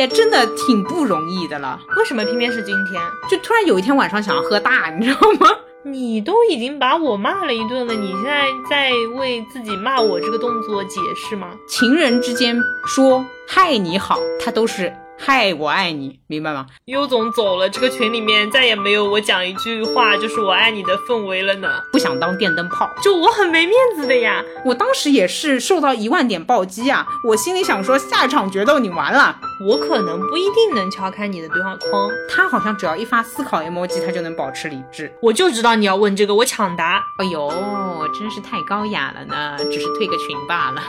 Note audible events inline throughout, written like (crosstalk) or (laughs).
也真的挺不容易的了。为什么偏偏是今天？就突然有一天晚上想要喝大，你知道吗？(laughs) 你都已经把我骂了一顿了，你现在在为自己骂我这个动作解释吗？情人之间说嗨你好，他都是。嗨，我爱你，明白吗？优总走了，这个群里面再也没有我讲一句话就是我爱你的氛围了呢。不想当电灯泡，就我很没面子的呀。我当时也是受到一万点暴击啊，我心里想说下场决斗你完了。我可能不一定能敲开你的对话框，他好像只要一发思考 emoji，他就能保持理智。我就知道你要问这个，我抢答。哎呦，真是太高雅了呢，只是退个群罢了。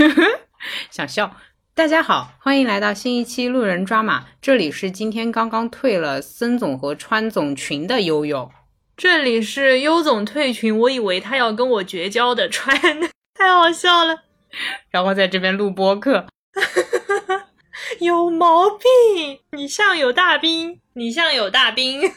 (laughs) 想笑，大家好，欢迎来到新一期路人抓马。这里是今天刚刚退了森总和川总群的悠悠，这里是优总退群，我以为他要跟我绝交的川，(laughs) 太好笑了。然后在这边录播客，(laughs) 有毛病！你像有大兵，你像有大兵。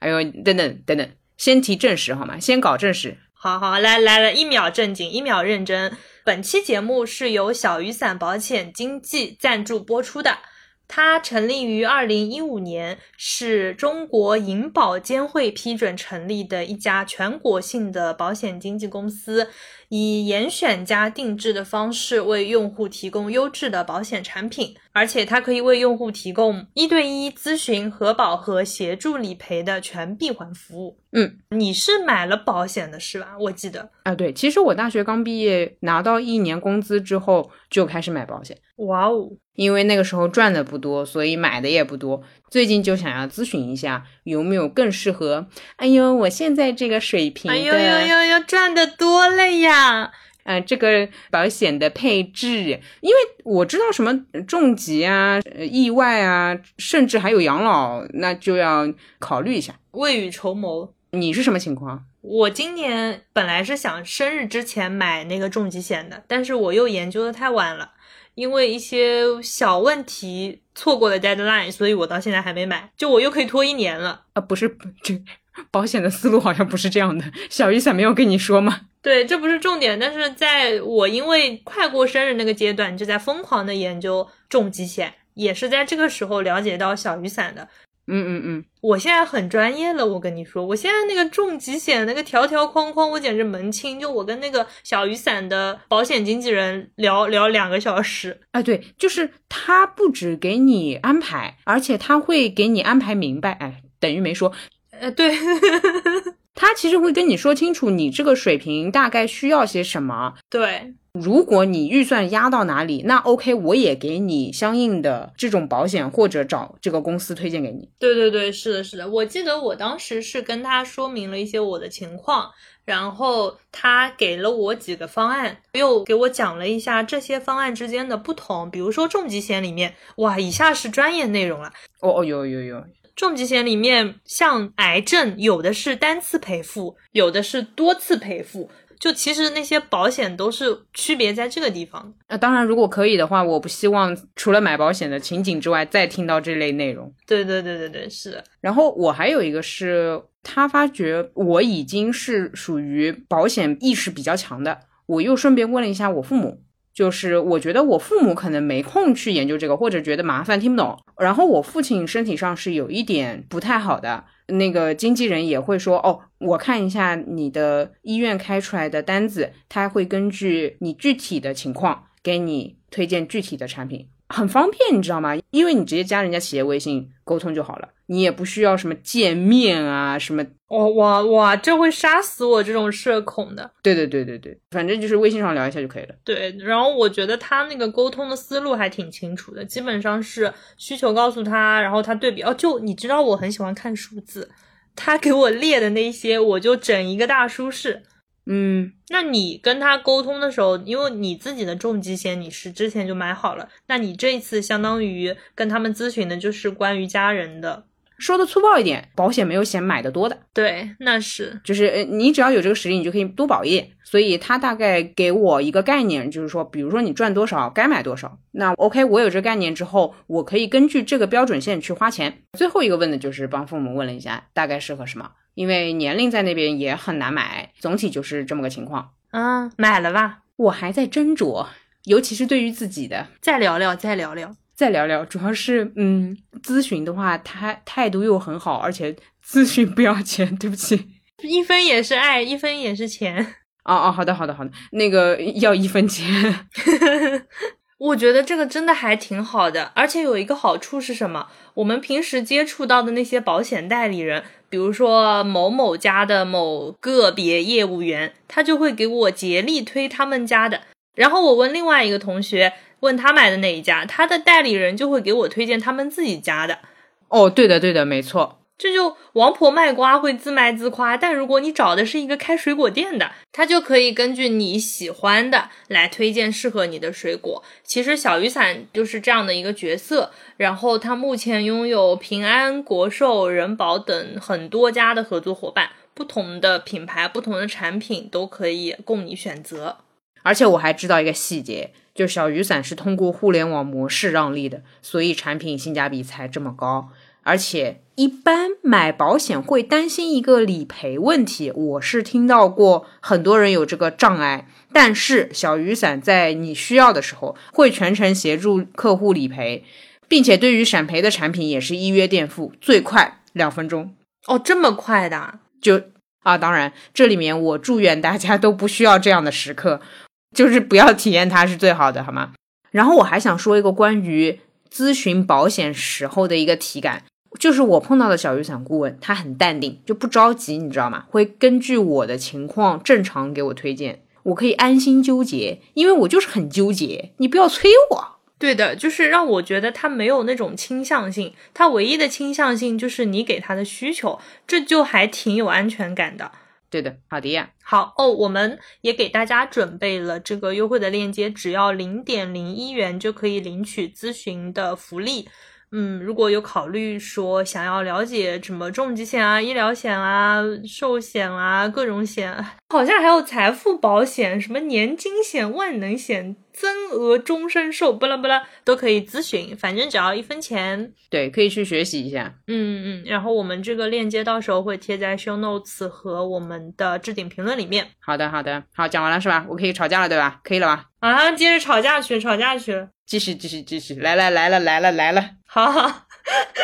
哎呦，等等等等，先提正事好吗？先搞正事。好好来来来，一秒正经，一秒认真。本期节目是由小雨伞保险经纪赞助播出的。它成立于二零一五年，是中国银保监会批准成立的一家全国性的保险经纪公司，以严选加定制的方式为用户提供优质的保险产品，而且它可以为用户提供一对一咨询、核保和协助理赔的全闭环服务。嗯，你是买了保险的是吧？我记得啊，对，其实我大学刚毕业，拿到一年工资之后就开始买保险。哇哦！因为那个时候赚的不多，所以买的也不多。最近就想要咨询一下，有没有更适合？哎呦，我现在这个水平，哎呦呦呦呦，赚的多了呀！嗯，这个保险的配置，因为我知道什么重疾啊、意外啊，甚至还有养老，那就要考虑一下，未雨绸缪。你是什么情况？我今年本来是想生日之前买那个重疾险的，但是我又研究的太晚了。因为一些小问题错过了 deadline，所以我到现在还没买。就我又可以拖一年了啊！不是，这保险的思路好像不是这样的。小雨伞没有跟你说吗？(laughs) 对，这不是重点。但是在我因为快过生日那个阶段，就在疯狂的研究重疾险，也是在这个时候了解到小雨伞的。嗯嗯嗯，我现在很专业了，我跟你说，我现在那个重疾险那个条条框框，我简直门清。就我跟那个小雨伞的保险经纪人聊聊两个小时。啊，对，就是他不止给你安排，而且他会给你安排明白。哎，等于没说。呃，对，(laughs) 他其实会跟你说清楚你这个水平大概需要些什么。对。如果你预算压到哪里，那 OK，我也给你相应的这种保险，或者找这个公司推荐给你。对对对，是的，是的。我记得我当时是跟他说明了一些我的情况，然后他给了我几个方案，又给我讲了一下这些方案之间的不同。比如说重疾险里面，哇，以下是专业内容了。哦哦，有有有，重疾险里面像癌症，有的是单次赔付，有的是多次赔付。就其实那些保险都是区别在这个地方。那当然，如果可以的话，我不希望除了买保险的情景之外，再听到这类内容。对对对对对，是。然后我还有一个是，他发觉我已经是属于保险意识比较强的，我又顺便问了一下我父母，就是我觉得我父母可能没空去研究这个，或者觉得麻烦听不懂。然后我父亲身体上是有一点不太好的。那个经纪人也会说哦，我看一下你的医院开出来的单子，他会根据你具体的情况给你推荐具体的产品。很方便，你知道吗？因为你直接加人家企业微信沟通就好了，你也不需要什么见面啊，什么哦哇哇，这会杀死我这种社恐的。对对对对对，反正就是微信上聊一下就可以了。对，然后我觉得他那个沟通的思路还挺清楚的，基本上是需求告诉他，然后他对比哦，就你知道我很喜欢看数字，他给我列的那些，我就整一个大舒适。嗯，那你跟他沟通的时候，因为你自己的重疾险你是之前就买好了，那你这一次相当于跟他们咨询的就是关于家人的，说的粗暴一点，保险没有险买的多的，对，那是就是呃你只要有这个实力，你就可以多保一点。所以他大概给我一个概念，就是说，比如说你赚多少该买多少。那 OK，我有这个概念之后，我可以根据这个标准线去花钱。最后一个问的就是帮父母问了一下，大概适合什么，因为年龄在那边也很难买，总体就是这么个情况。啊，买了吧？我还在斟酌，尤其是对于自己的。再聊聊，再聊聊。再聊聊，主要是嗯，咨询的话，他态度又很好，而且咨询不要钱，对不起，(laughs) 一分也是爱，一分也是钱。(laughs) 哦哦，好的好的好的，那个要一分钱。(laughs) 我觉得这个真的还挺好的，而且有一个好处是什么？我们平时接触到的那些保险代理人，比如说某某家的某个别业务员，他就会给我竭力推他们家的。然后我问另外一个同学，问他买的哪一家，他的代理人就会给我推荐他们自己家的。哦，对的对的，没错。这就王婆卖瓜会自卖自夸，但如果你找的是一个开水果店的，他就可以根据你喜欢的来推荐适合你的水果。其实小雨伞就是这样的一个角色，然后他目前拥有平安、国寿、人保等很多家的合作伙伴，不同的品牌、不同的产品都可以供你选择。而且我还知道一个细节，就是小雨伞是通过互联网模式让利的，所以产品性价比才这么高。而且一般买保险会担心一个理赔问题，我是听到过很多人有这个障碍。但是小雨伞在你需要的时候会全程协助客户理赔，并且对于闪赔的产品也是一约垫付，最快两分钟。哦，这么快的？就啊，当然这里面我祝愿大家都不需要这样的时刻，就是不要体验它是最好的，好吗？然后我还想说一个关于咨询保险时候的一个体感。就是我碰到的小雨伞顾问，他很淡定，就不着急，你知道吗？会根据我的情况正常给我推荐，我可以安心纠结，因为我就是很纠结。你不要催我。对的，就是让我觉得他没有那种倾向性，他唯一的倾向性就是你给他的需求，这就还挺有安全感的。对的，好的呀。好哦，我们也给大家准备了这个优惠的链接，只要零点零一元就可以领取咨询的福利。嗯，如果有考虑说想要了解什么重疾险啊、医疗险啊、寿险啊、各种险，(laughs) 好像还有财富保险、什么年金险、万能险、增额终身寿，不啦不啦，都可以咨询，反正只要一分钱。对，可以去学习一下。嗯嗯，然后我们这个链接到时候会贴在 show notes 和我们的置顶评论里面。好的好的，好，讲完了是吧？我可以吵架了对吧？可以了吧？啊，接着吵架去，吵架去。继续继续继续，来来来了来了来了，好好，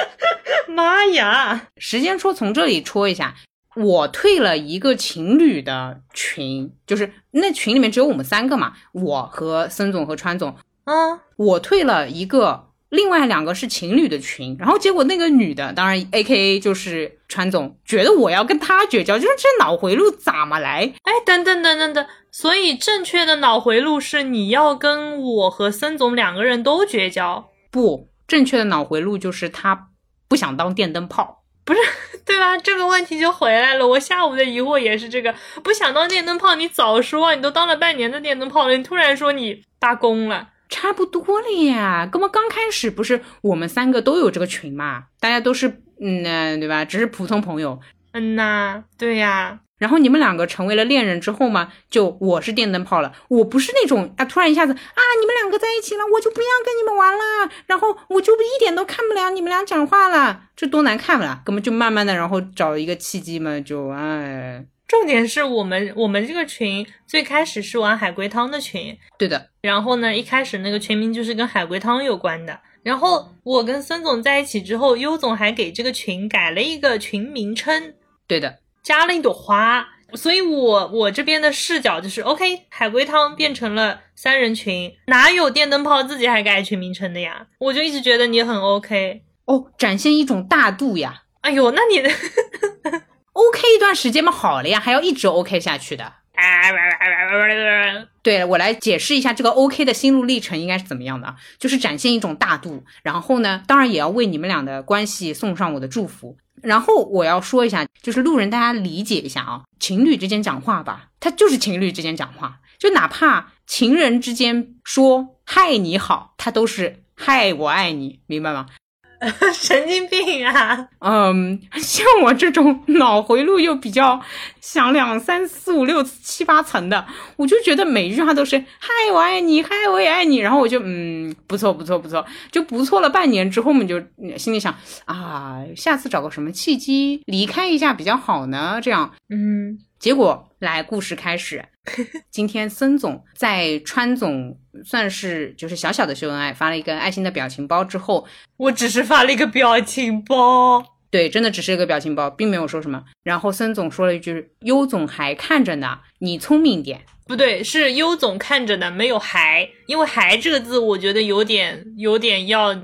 (laughs) 妈呀！时间戳从这里戳一下，我退了一个情侣的群，就是那群里面只有我们三个嘛，我和森总和川总，啊，我退了一个。另外两个是情侣的群，然后结果那个女的，当然 A K A 就是川总，觉得我要跟他绝交，就是这脑回路咋么来？哎，等等等等等，所以正确的脑回路是你要跟我和森总两个人都绝交？不，正确的脑回路就是他不想当电灯泡，不是对吧？这个问题就回来了。我下午的疑惑也是这个，不想当电灯泡，你早说，你都当了半年的电灯泡了，你突然说你罢工了。差不多了呀，哥们刚开始不是我们三个都有这个群嘛，大家都是嗯，对吧？只是普通朋友。嗯呐，对呀。然后你们两个成为了恋人之后嘛，就我是电灯泡了。我不是那种啊，突然一下子啊，你们两个在一起了，我就不要跟你们玩了，然后我就一点都看不了你们俩讲话了，这多难看了。哥们就慢慢的，然后找一个契机嘛，就哎。重点是我们我们这个群最开始是玩海龟汤的群，对的。然后呢，一开始那个群名就是跟海龟汤有关的。然后我跟孙总在一起之后，优总还给这个群改了一个群名称，对的，加了一朵花。所以我我这边的视角就是，OK，海龟汤变成了三人群，哪有电灯泡自己还改群名称的呀？我就一直觉得你很 OK 哦，展现一种大度呀。哎呦，那你。(laughs) OK 一段时间嘛，好了呀，还要一直 OK 下去的。对我来解释一下这个 OK 的心路历程应该是怎么样的，就是展现一种大度，然后呢，当然也要为你们俩的关系送上我的祝福。然后我要说一下，就是路人大家理解一下啊，情侣之间讲话吧，他就是情侣之间讲话，就哪怕情人之间说嗨你好，他都是嗨我爱你，明白吗？(laughs) 神经病啊！嗯，像我这种脑回路又比较想两三四五六七八层的，我就觉得每一句话都是“嗨，我爱你，嗨，我也爱你”，然后我就嗯，不错不错不错，就不错了。半年之后，我们就心里想啊，下次找个什么契机离开一下比较好呢？这样，嗯，结果来故事开始，(laughs) 今天森总在川总算是就是小小的秀恩爱，发了一个爱心的表情包之后，我只是发了一个表情包，对，真的只是一个表情包，并没有说什么。然后森总说了一句：“优总还看着呢，你聪明点。”不对，是优总看着呢，没有还，因为还这个字，我觉得有点有点要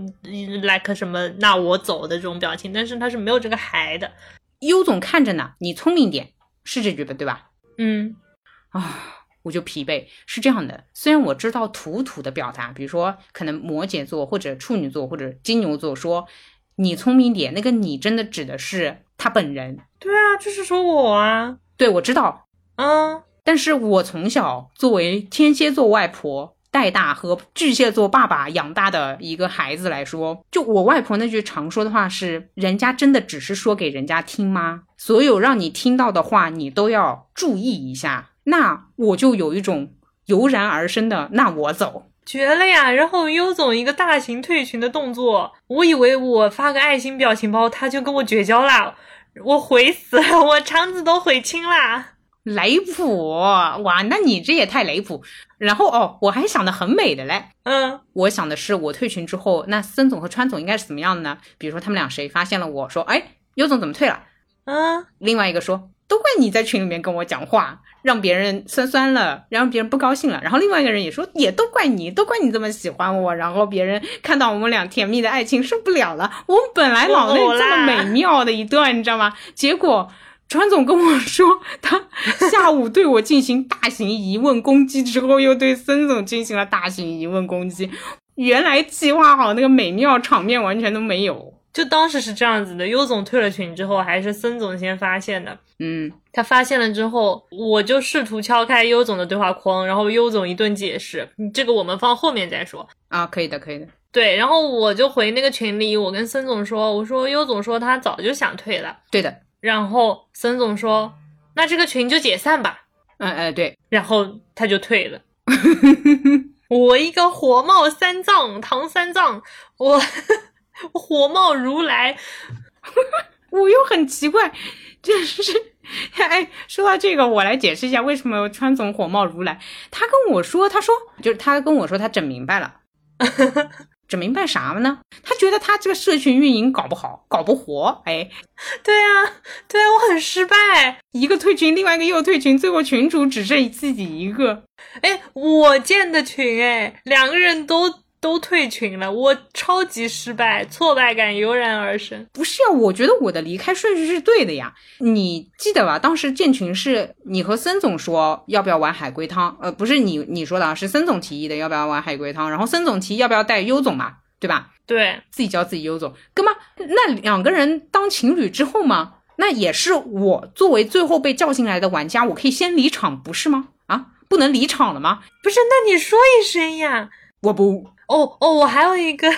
like 什么，那我走的这种表情，但是他是没有这个还的。优总看着呢，你聪明点，是这句吧？对吧？嗯，啊。我就疲惫，是这样的。虽然我知道土土的表达，比如说可能摩羯座或者处女座或者金牛座说你聪明点，那个你真的指的是他本人。对啊，就是说我啊。对，我知道。嗯，但是我从小作为天蝎座外婆带大和巨蟹座爸爸养大的一个孩子来说，就我外婆那句常说的话是：人家真的只是说给人家听吗？所有让你听到的话，你都要注意一下。那我就有一种油然而生的，那我走绝了呀！然后优总一个大型退群的动作，我以为我发个爱心表情包，他就跟我绝交啦，我悔死了，我肠子都悔青啦，雷普哇！那你这也太雷谱。然后哦，我还想的很美的嘞，嗯，我想的是我退群之后，那森总和川总应该是怎么样的呢？比如说他们俩谁发现了我说，哎，优总怎么退了？嗯，另外一个说，都怪你在群里面跟我讲话。让别人酸酸了，让别人不高兴了，然后另外一个人也说，也都怪你，都怪你这么喜欢我，然后别人看到我们俩甜蜜的爱情受不了了。我们本来脑内这么美妙的一段，你知道吗？结果川总跟我说，他下午对我进行大型疑问攻击之后，又对孙总进行了大型疑问攻击，原来计划好那个美妙场面完全都没有。就当时是这样子的，优总退了群之后，还是孙总先发现的。嗯，他发现了之后，我就试图敲开优总的对话框，然后优总一顿解释，这个我们放后面再说啊。可以的，可以的。对，然后我就回那个群里，我跟孙总说，我说优总说他早就想退了。对的。然后孙总说，那这个群就解散吧。嗯嗯，对。然后他就退了。(laughs) 我一个火冒三丈，唐三藏，我。(laughs) 火冒如来，(laughs) 我又很奇怪，就是哎，说到这个，我来解释一下为什么川总火冒如来。他跟我说，他说就是他跟我说，他整明白了，整明白啥了呢？他觉得他这个社群运营搞不好，搞不活。哎，对啊，对啊，我很失败，一个退群，另外一个又退群，最后群主只剩自己一个。哎，我建的群，哎，两个人都。都退群了，我超级失败，挫败感油然而生。不是啊，我觉得我的离开顺序是对的呀。你记得吧？当时建群是你和森总说要不要玩海龟汤，呃，不是你你说的啊，是森总提议的要不要玩海龟汤，然后森总提议要不要带优总嘛，对吧？对，自己教自己优总，哥们，那两个人当情侣之后嘛，那也是我作为最后被叫进来的玩家，我可以先离场，不是吗？啊，不能离场了吗？不是，那你说一声呀，我不。哦哦，我还有一个，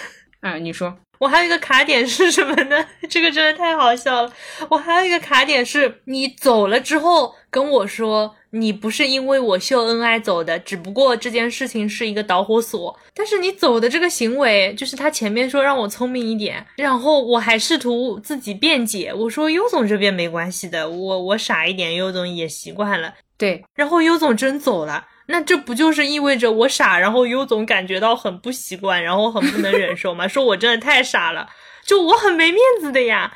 啊，你说，(laughs) 我还有一个卡点是什么呢？这个真的太好笑了。我还有一个卡点是，你走了之后跟我说，你不是因为我秀恩爱走的，只不过这件事情是一个导火索。但是你走的这个行为，就是他前面说让我聪明一点，然后我还试图自己辩解，我说优总这边没关系的，我我傻一点，优总也习惯了。对，然后优总真走了。那这不就是意味着我傻，然后优总感觉到很不习惯，然后很不能忍受吗？(laughs) 说我真的太傻了，就我很没面子的呀！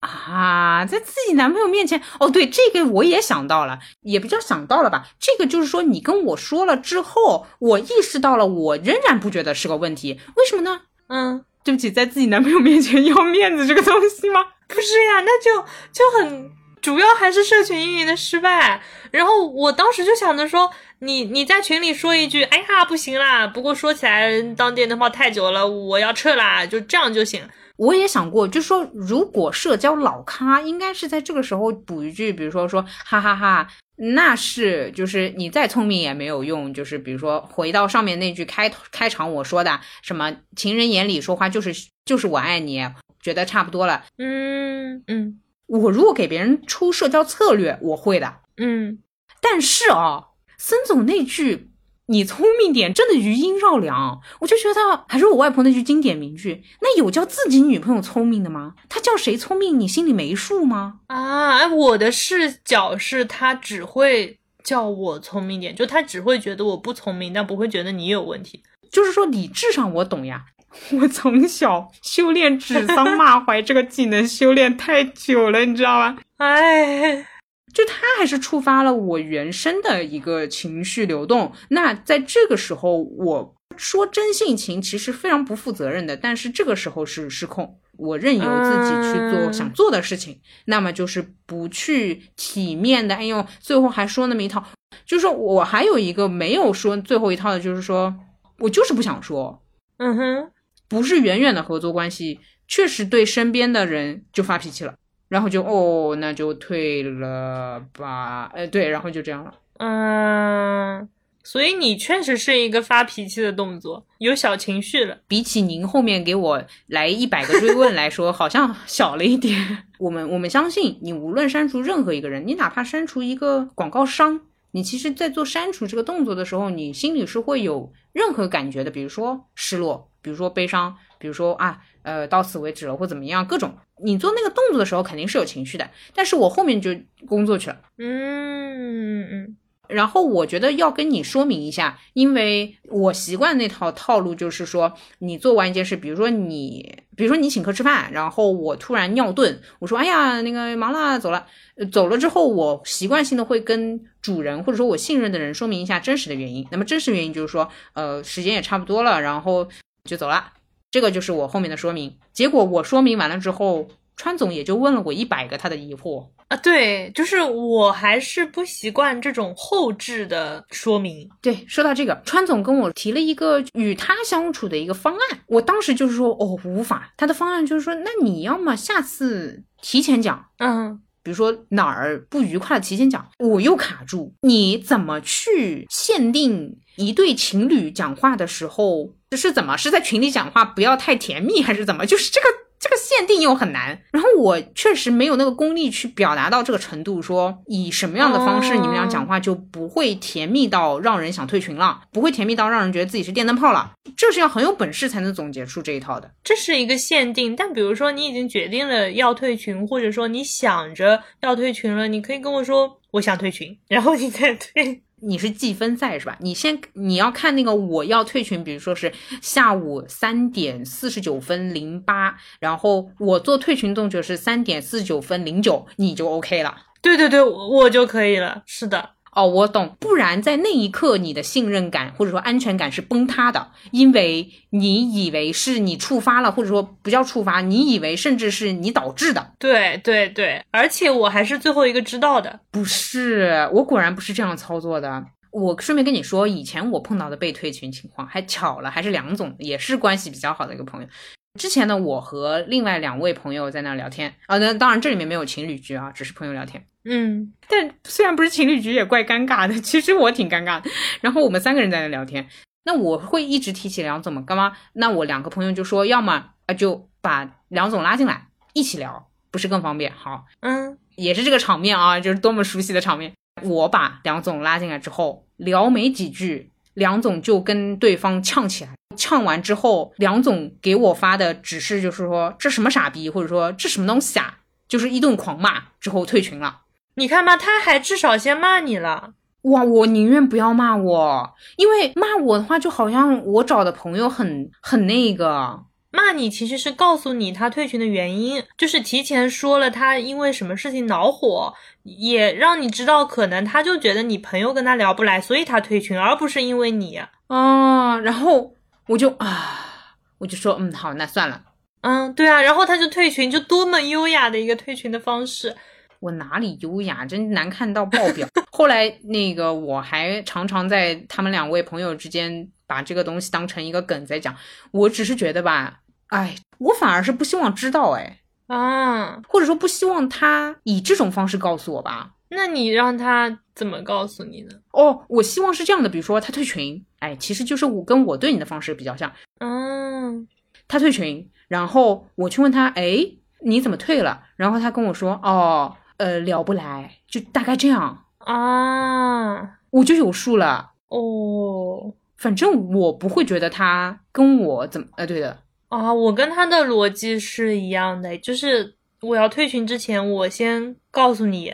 啊，在自己男朋友面前，哦，对，这个我也想到了，也不叫想到了吧？这个就是说，你跟我说了之后，我意识到了，我仍然不觉得是个问题，为什么呢？嗯，对不起，在自己男朋友面前 (laughs) 要面子这个东西吗？不是呀，那就就很。主要还是社群运营的失败，然后我当时就想着说，你你在群里说一句，哎呀不行啦，不过说起来当电灯泡太久了，我要撤啦，就这样就行。我也想过，就说如果社交老咖，应该是在这个时候补一句，比如说说哈哈哈，那是，就是你再聪明也没有用。就是比如说，回到上面那句开开场我说的，什么情人眼里说话就是就是我爱你，觉得差不多了。嗯嗯，我如果给别人出社交策略，我会的。嗯，但是啊，森总那句。你聪明点，真的余音绕梁。我就觉得还是我外婆那句经典名句：那有叫自己女朋友聪明的吗？他叫谁聪明？你心里没数吗？啊，哎，我的视角是他只会叫我聪明点，就他只会觉得我不聪明，但不会觉得你有问题。就是说理智上我懂呀，(laughs) 我从小修炼指桑骂槐这个技能修炼太久了，你知道吗？哎。就他还是触发了我原生的一个情绪流动。那在这个时候，我说真性情其实非常不负责任的。但是这个时候是失控，我任由自己去做想做的事情，那么就是不去体面的。哎呦，最后还说那么一套，就是说我还有一个没有说最后一套的，就是说我就是不想说。嗯哼，不是远远的合作关系，确实对身边的人就发脾气了。然后就哦，那就退了吧。哎，对，然后就这样了。嗯，所以你确实是一个发脾气的动作，有小情绪了。比起您后面给我来一百个追问来说，好像小了一点。(laughs) 我们我们相信，你无论删除任何一个人，你哪怕删除一个广告商，你其实，在做删除这个动作的时候，你心里是会有任何感觉的，比如说失落，比如说悲伤，比如说啊。呃，到此为止了，或怎么样？各种，你做那个动作的时候肯定是有情绪的，但是我后面就工作去了。嗯嗯。然后我觉得要跟你说明一下，因为我习惯那套套路，就是说你做完一件事，比如说你，比如说你请客吃饭，然后我突然尿遁，我说哎呀，那个忙了，走了。走了之后，我习惯性的会跟主人或者说我信任的人说明一下真实的原因。那么真实原因就是说，呃，时间也差不多了，然后就走了。这个就是我后面的说明。结果我说明完了之后，川总也就问了我一百个他的疑惑啊。对，就是我还是不习惯这种后置的说明。对，说到这个，川总跟我提了一个与他相处的一个方案，我当时就是说，哦，无法。他的方案就是说，那你要么下次提前讲，嗯，比如说哪儿不愉快提前讲。我又卡住，你怎么去限定？一对情侣讲话的时候，这是怎么？是在群里讲话不要太甜蜜，还是怎么？就是这个这个限定又很难。然后我确实没有那个功力去表达到这个程度，说以什么样的方式你们俩讲话就不会甜蜜到让人想退群了，不会甜蜜到让人觉得自己是电灯泡了。这是要很有本事才能总结出这一套的。这是一个限定，但比如说你已经决定了要退群，或者说你想着要退群了，你可以跟我说我想退群，然后你再退。你是计分赛是吧？你先你要看那个我要退群，比如说是下午三点四十九分零八，然后我做退群动作是三点四十九分零九，你就 OK 了。对对对，我就可以了。是的。哦，我懂，不然在那一刻你的信任感或者说安全感是崩塌的，因为你以为是你触发了，或者说不叫触发，你以为甚至是你导致的。对对对，而且我还是最后一个知道的，不是我果然不是这样操作的。我顺便跟你说，以前我碰到的被退群情况还巧了，还是梁总，也是关系比较好的一个朋友。之前呢，我和另外两位朋友在那聊天啊，那当然这里面没有情侣局啊，只是朋友聊天。嗯，但虽然不是情侣局，也怪尴尬的。其实我挺尴尬的。然后我们三个人在那聊天，那我会一直提起梁总嘛？干嘛？那我两个朋友就说，要么啊就把梁总拉进来一起聊，不是更方便？好，嗯，也是这个场面啊，就是多么熟悉的场面。我把梁总拉进来之后，聊没几句，梁总就跟对方呛起来。呛完之后，梁总给我发的指示就是说，这什么傻逼，或者说这什么东西啊，就是一顿狂骂之后退群了。你看吧，他还至少先骂你了。哇，我宁愿不要骂我，因为骂我的话，就好像我找的朋友很很那个。骂你其实是告诉你他退群的原因，就是提前说了他因为什么事情恼火，也让你知道可能他就觉得你朋友跟他聊不来，所以他退群，而不是因为你。啊，然后我就啊，我就说嗯好，那算了。嗯，对啊，然后他就退群，就多么优雅的一个退群的方式。我哪里优雅，真难看到爆表。(laughs) 后来那个我还常常在他们两位朋友之间把这个东西当成一个梗在讲。我只是觉得吧，哎，我反而是不希望知道，哎，啊，或者说不希望他以这种方式告诉我吧。那你让他怎么告诉你呢？哦，我希望是这样的，比如说他退群，哎，其实就是我跟我对你的方式比较像。嗯，他退群，然后我去问他，哎，你怎么退了？然后他跟我说，哦，呃，聊不来，就大概这样啊，我就有数了。哦，反正我不会觉得他跟我怎么，呃，对的，啊，我跟他的逻辑是一样的，就是我要退群之前，我先告诉你，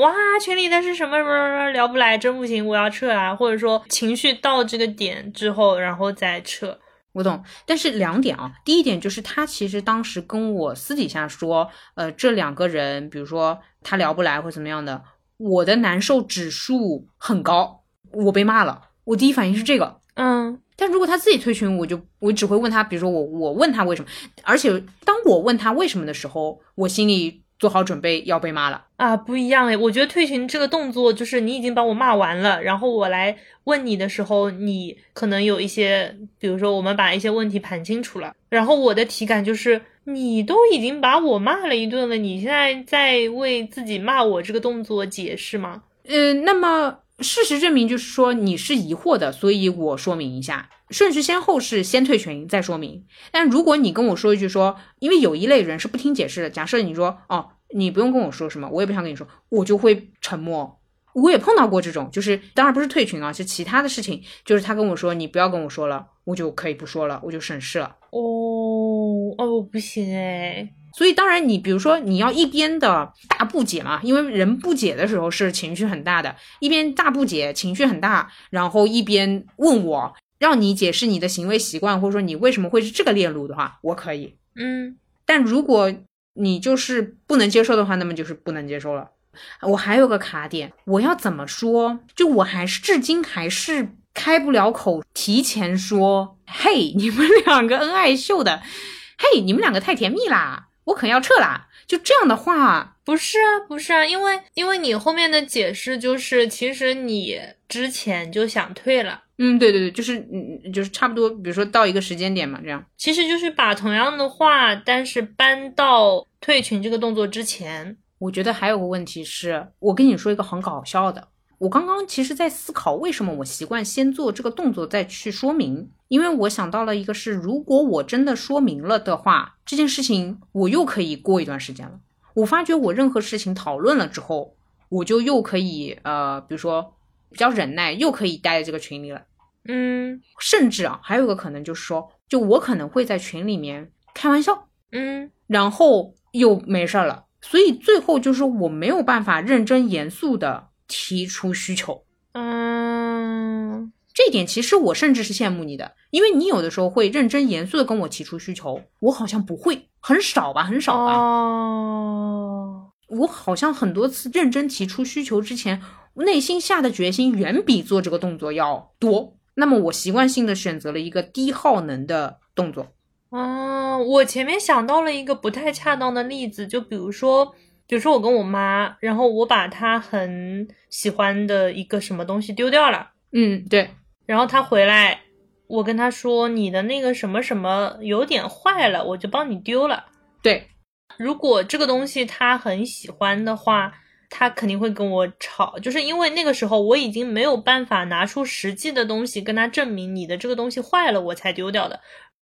哇，群里的是什么什么什么聊不来，真不行，我要撤啊，或者说情绪到这个点之后，然后再撤。我懂。但是两点啊，第一点就是他其实当时跟我私底下说，呃，这两个人，比如说他聊不来或怎么样的，我的难受指数很高，我被骂了，我第一反应是这个。嗯但如果他自己退群，我就我只会问他，比如说我我问他为什么，而且当我问他为什么的时候，我心里做好准备要被骂了。啊，不一样诶，我觉得退群这个动作，就是你已经把我骂完了，然后我来问你的时候，你可能有一些，比如说我们把一些问题盘清楚了，然后我的体感就是，你都已经把我骂了一顿了，你现在在为自己骂我这个动作解释吗？呃，那么事实证明就是说你是疑惑的，所以我说明一下，顺序先后是先退群再说明。但如果你跟我说一句说，因为有一类人是不听解释的，假设你说哦，你不用跟我说什么，我也不想跟你说，我就会沉默。我也碰到过这种，就是当然不是退群啊，是其他的事情，就是他跟我说你不要跟我说了，我就可以不说了，我就省事了。哦哦，不行哎。所以当然，你比如说你要一边的大不解嘛，因为人不解的时候是情绪很大的，一边大不解，情绪很大，然后一边问我让你解释你的行为习惯，或者说你为什么会是这个链路的话，我可以。嗯但如果你就是不能接受的话，那么就是不能接受了。我还有个卡点，我要怎么说？就我还是至今还是开不了口，提前说，嘿，你们两个恩爱秀的，嘿，你们两个太甜蜜啦，我可要撤啦。就这样的话，不是啊，不是啊，因为因为你后面的解释就是，其实你之前就想退了，嗯，对对对，就是嗯，就是差不多，比如说到一个时间点嘛，这样。其实就是把同样的话，但是搬到退群这个动作之前。我觉得还有个问题是，我跟你说一个很搞笑的。我刚刚其实在思考，为什么我习惯先做这个动作再去说明？因为我想到了一个是，如果我真的说明了的话，这件事情我又可以过一段时间了。我发觉我任何事情讨论了之后，我就又可以呃，比如说比较忍耐，又可以待在这个群里了。嗯甚至啊，还有一个可能就是说，就我可能会在群里面开玩笑，嗯然后又没事儿了，所以最后就是我没有办法认真严肃的提出需求。嗯这点其实我甚至是羡慕你的，因为你有的时候会认真严肃的跟我提出需求，我好像不会，很少吧，很少吧。哦，我好像很多次认真提出需求之前，内心下的决心远比做这个动作要多。那么我习惯性的选择了一个低耗能的动作。哦，我前面想到了一个不太恰当的例子，就比如说，比如说我跟我妈，然后我把她很喜欢的一个什么东西丢掉了，嗯，对，然后她回来，我跟她说你的那个什么什么有点坏了，我就帮你丢了。对，如果这个东西她很喜欢的话，她肯定会跟我吵，就是因为那个时候我已经没有办法拿出实际的东西跟他证明你的这个东西坏了，我才丢掉的。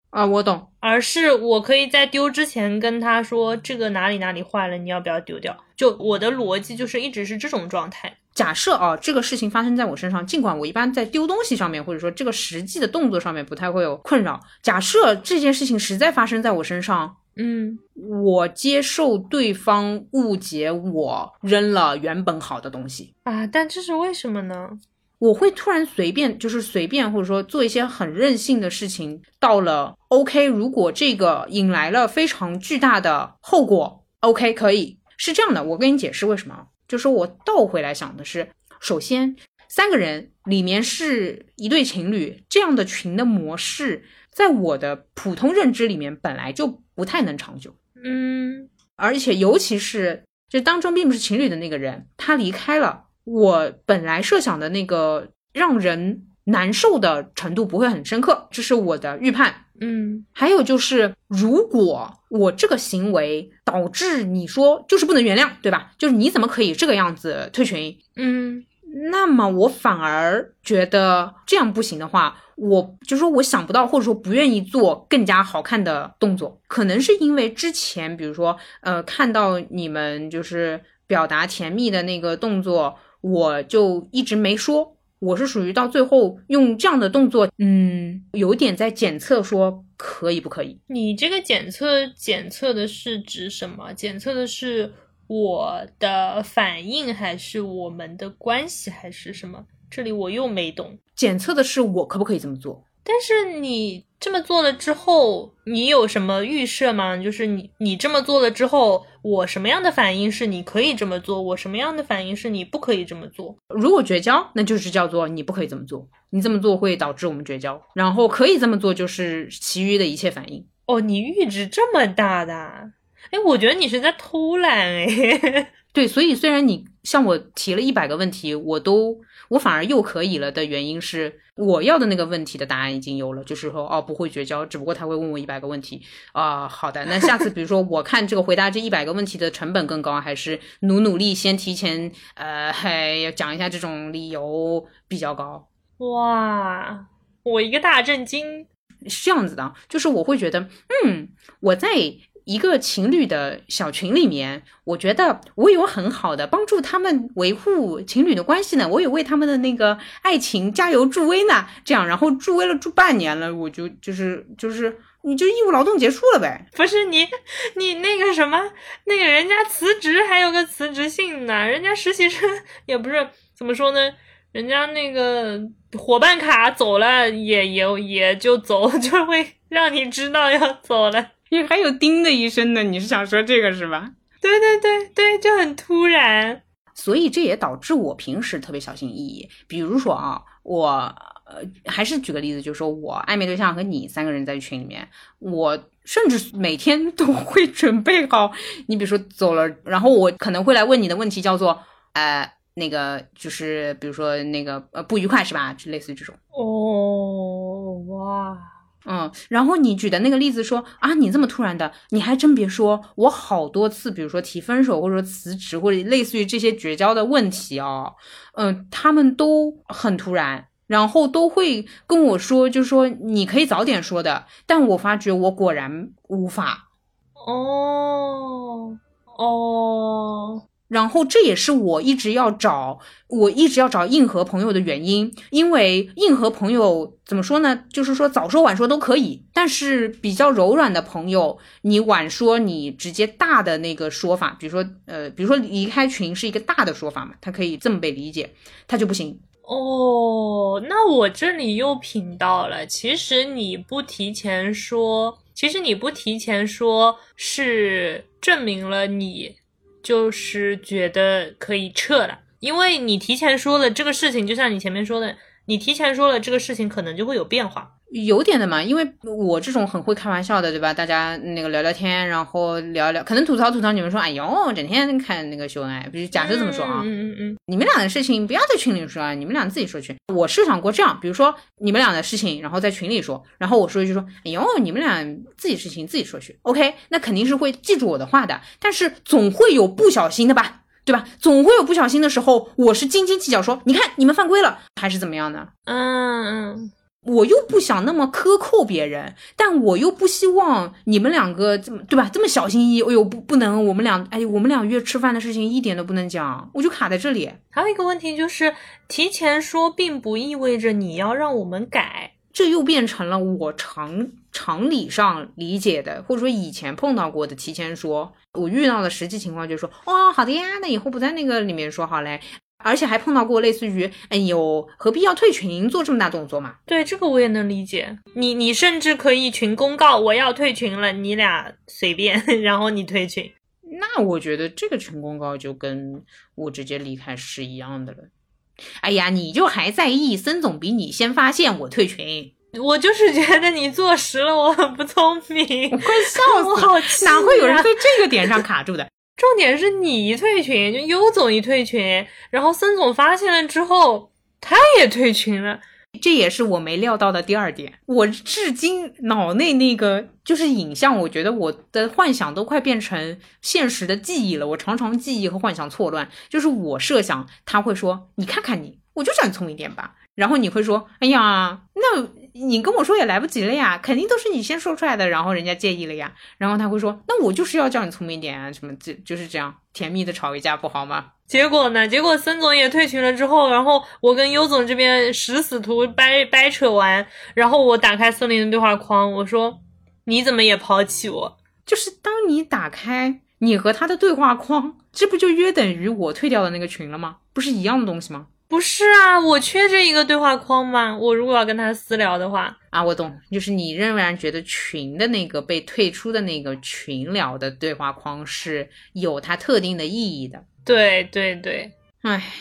啊，我懂。而是我可以在丢之前跟他说这个哪里哪里坏了，你要不要丢掉？就我的逻辑就是一直是这种状态。假设啊，这个事情发生在我身上，尽管我一般在丢东西上面，或者说这个实际的动作上面不太会有困扰。假设这件事情实在发生在我身上，嗯我接受对方误解我扔了原本好的东西，啊，但这是为什么呢？我会突然随便，就是随便或者说做一些很任性的事情。到了 OK，如果这个引来了非常巨大的后果，OK 可以是这样的。我跟你解释为什么，就是我倒回来想的是，首先三个人里面是一对情侣，这样的群的模式，在我的普通认知里面本来就不太能长久。嗯而且尤其是就当中并不是情侣的那个人，他离开了，我本来设想的那个让人难受的程度不会很深刻，这是我的预判。嗯还有就是，如果我这个行为导致你说就是不能原谅，对吧？就是你怎么可以这个样子退群？嗯那么我反而觉得这样不行的话，我就说我想不到，或者说不愿意做更加好看的动作，可能是因为之前比如说呃看到你们就是表达甜蜜的那个动作，我就一直没说。我是属于到最后用这样的动作，嗯，有点在检测说可以不可以。你这个检测检测的是指什么？检测的是我的反应，还是我们的关系，还是什么？这里我又没懂。检测的是我可不可以这么做？但是你这么做了之后，你有什么预设吗？就是你你这么做了之后，我什么样的反应是你可以这么做，我什么样的反应是你不可以这么做？如果绝交，那就是叫做你不可以这么做，你这么做会导致我们绝交。然后可以这么做，就是其余的一切反应。哦，你阈值这么大的啊？哎，我觉得你是在偷懒哎。(laughs) 对，所以虽然你向我提了一百个问题，我都我反而又可以了的原因是，我要的那个问题的答案已经有了，就是说哦不会绝交，只不过他会问我一百个问题啊、好的，那下次比如说我看这个回答这一百个问题的成本更高，还是努努力先提前呃还要讲一下这种理由比较高。哇，我一个大震惊。是这样子的，就是我会觉得，嗯，我在一个情侣的小群里面，我觉得我有很好的帮助他们维护情侣的关系呢，我也为他们的那个爱情加油助威呢，这样，然后助威了助半年了，我就就是就是你就义务劳动结束了呗。不是你，你那个什么，那个人家辞职还有个辞职信呢，人家实习生也不是怎么说呢，人家那个伙伴卡走了也也也就走，(laughs) 就会让你知道要走了。你还有叮的一声呢，你是想说这个是吧？对对对对，就很突然。所以这也导致我平时特别小心翼翼。比如说啊，我呃还是举个例子，就是说我暧昧对象和你三个人在群里面，我甚至每天都会准备好，你比如说走了，然后我可能会来问你的问题叫做呃那个就是比如说那个呃不愉快是吧？就类似于这种。哦，哇，嗯，然后你举的那个例子说啊，你这么突然的，你还真别说，我好多次，比如说提分手或者说辞职或者类似于这些绝交的问题哦，嗯、他们都很突然，然后都会跟我说，就说你可以早点说的，但我发觉我果然无法，哦哦，然后这也是我一直要找，我一直要找硬核朋友的原因，因为硬核朋友怎么说呢？就是说早说晚说都可以，但是比较柔软的朋友，你晚说，你直接大的那个说法，比如说呃，比如说离开群是一个大的说法嘛，他可以这么被理解，他就不行。哦，那我这里又品到了。其实你不提前说，其实你不提前说，是证明了你就是觉得可以撤了，因为你提前说了这个事情，就像你前面说的，你提前说了这个事情可能就会有变化。有点的嘛，因为我这种很会开玩笑的，对吧？大家那个聊聊天，然后聊聊，可能吐槽吐槽，你们说，哎呦，整天看那个秀恩爱，比如假设这么说啊，嗯嗯嗯你们俩的事情不要在群里说啊，你们俩自己说去。我设想过这样，比如说你们俩的事情，然后在群里说，然后我说一句说，哎呦，你们俩自己事情自己说去。OK，那肯定是会记住我的话的，但是总会有不小心的吧，对吧？总会有不小心的时候，我是斤斤计较说，你看你们犯规了，还是怎么样呢？嗯嗯我又不想那么苛扣别人，但我又不希望你们两个这么对吧？这么小心翼翼，哎呦不不能，我们俩哎，我们俩约吃饭的事情一点都不能讲，我就卡在这里。还有一个问题就是，提前说并不意味着你要让我们改。这又变成了我常常理上理解的，或者说以前碰到过的提前说，我遇到的实际情况就是说，哦，好的呀，那以后不在那个里面说好嘞。而且还碰到过类似于，哎呦，何必要退群做这么大动作嘛？对这个我也能理解，你你甚至可以群公告我要退群了，你俩随便，(laughs) 然后你退群。那我觉得这个群公告就跟我直接离开是一样的了。哎呀，你就还在意森总比你先发现我退群，我就是觉得你坐实了我很不聪明，我快笑死 (laughs) 我了！哪会有人在这个点上卡住的？(laughs) 重点是你一退群，就优总一退群，然后森总发现了之后，他也退群了。这也是我没料到的第二点。我至今脑内那个就是影像，我觉得我的幻想都快变成现实的记忆了。我常常记忆和幻想错乱。就是我设想他会说：“你看看你，我就想聪明点吧。”然后你会说：“哎呀，那你跟我说也来不及了呀，肯定都是你先说出来的，然后人家介意了呀。”然后他会说：“那我就是要叫你聪明点啊，什么这就是这样甜蜜的吵一架不好吗？”结果呢？结果森总也退群了之后，然后我跟优总这边十死图掰掰扯完，然后我打开森林的对话框，我说：“你怎么也抛弃我？”就是当你打开你和他的对话框，这不就约等于我退掉的那个群了吗？不是一样的东西吗？不是啊，我缺这一个对话框吗？我如果要跟他私聊的话啊，我懂，就是你仍然觉得群的那个被退出的那个群聊的对话框是有它特定的意义的。对对对，哎，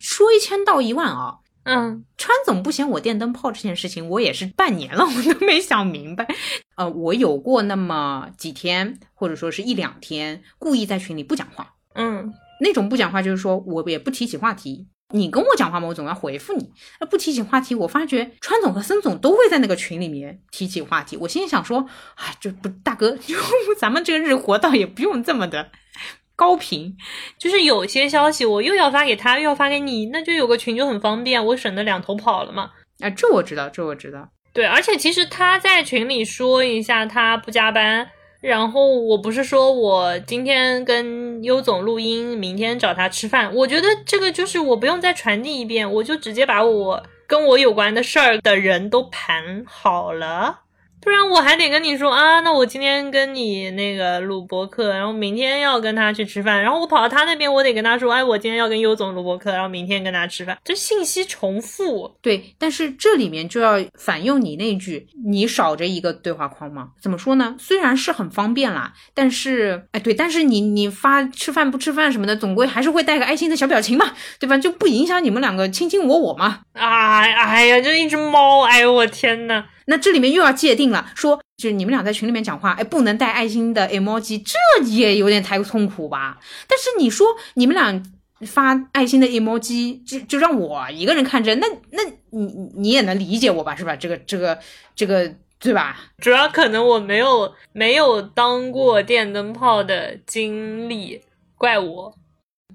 说一千道一万啊，嗯，川总不嫌我电灯泡这件事情，我也是半年了，我都没想明白。呃，我有过那么几天，或者说是一两天，故意在群里不讲话，嗯，那种不讲话就是说我也不提起话题。你跟我讲话嘛，我总要回复你。那不提起话题，我发觉川总和森总都会在那个群里面提起话题。我心里想说，哎，这不大哥，(laughs) 就咱们这个日活倒也不用这么的。高频，就是有些消息我又要发给他，又要发给你，那就有个群就很方便，我省得两头跑了嘛。啊，这我知道，这我知道。对，而且其实他在群里说一下他不加班，然后我不是说我今天跟优总录音，明天找他吃饭，我觉得这个就是我不用再传递一遍，我就直接把我跟我有关的事儿的人都盘好了。不然我还得跟你说啊，那我今天跟你那个录播课，然后明天要跟他去吃饭，然后我跑到他那边，我得跟他说，哎，我今天要跟优总录播课，然后明天跟他吃饭，这信息重复。对，但是这里面就要反用你那句，你少着一个对话框吗？怎么说呢？虽然是很方便啦，但是，哎，对，但是你你发吃饭不吃饭什么的，总归还是会带个爱心的小表情嘛，对吧？就不影响你们两个卿卿我我嘛。啊哎呀，就一只猫，哎呦我天呐。那这里面又要界定了，说就是你们俩在群里面讲话，哎，不能带爱心的 emoji，这也有点太痛苦吧？但是你说你们俩发爱心的 emoji，就就让我一个人看着，那那你你也能理解我吧？是吧？这个这个这个对吧？主要可能我没有没有当过电灯泡的经历，怪我。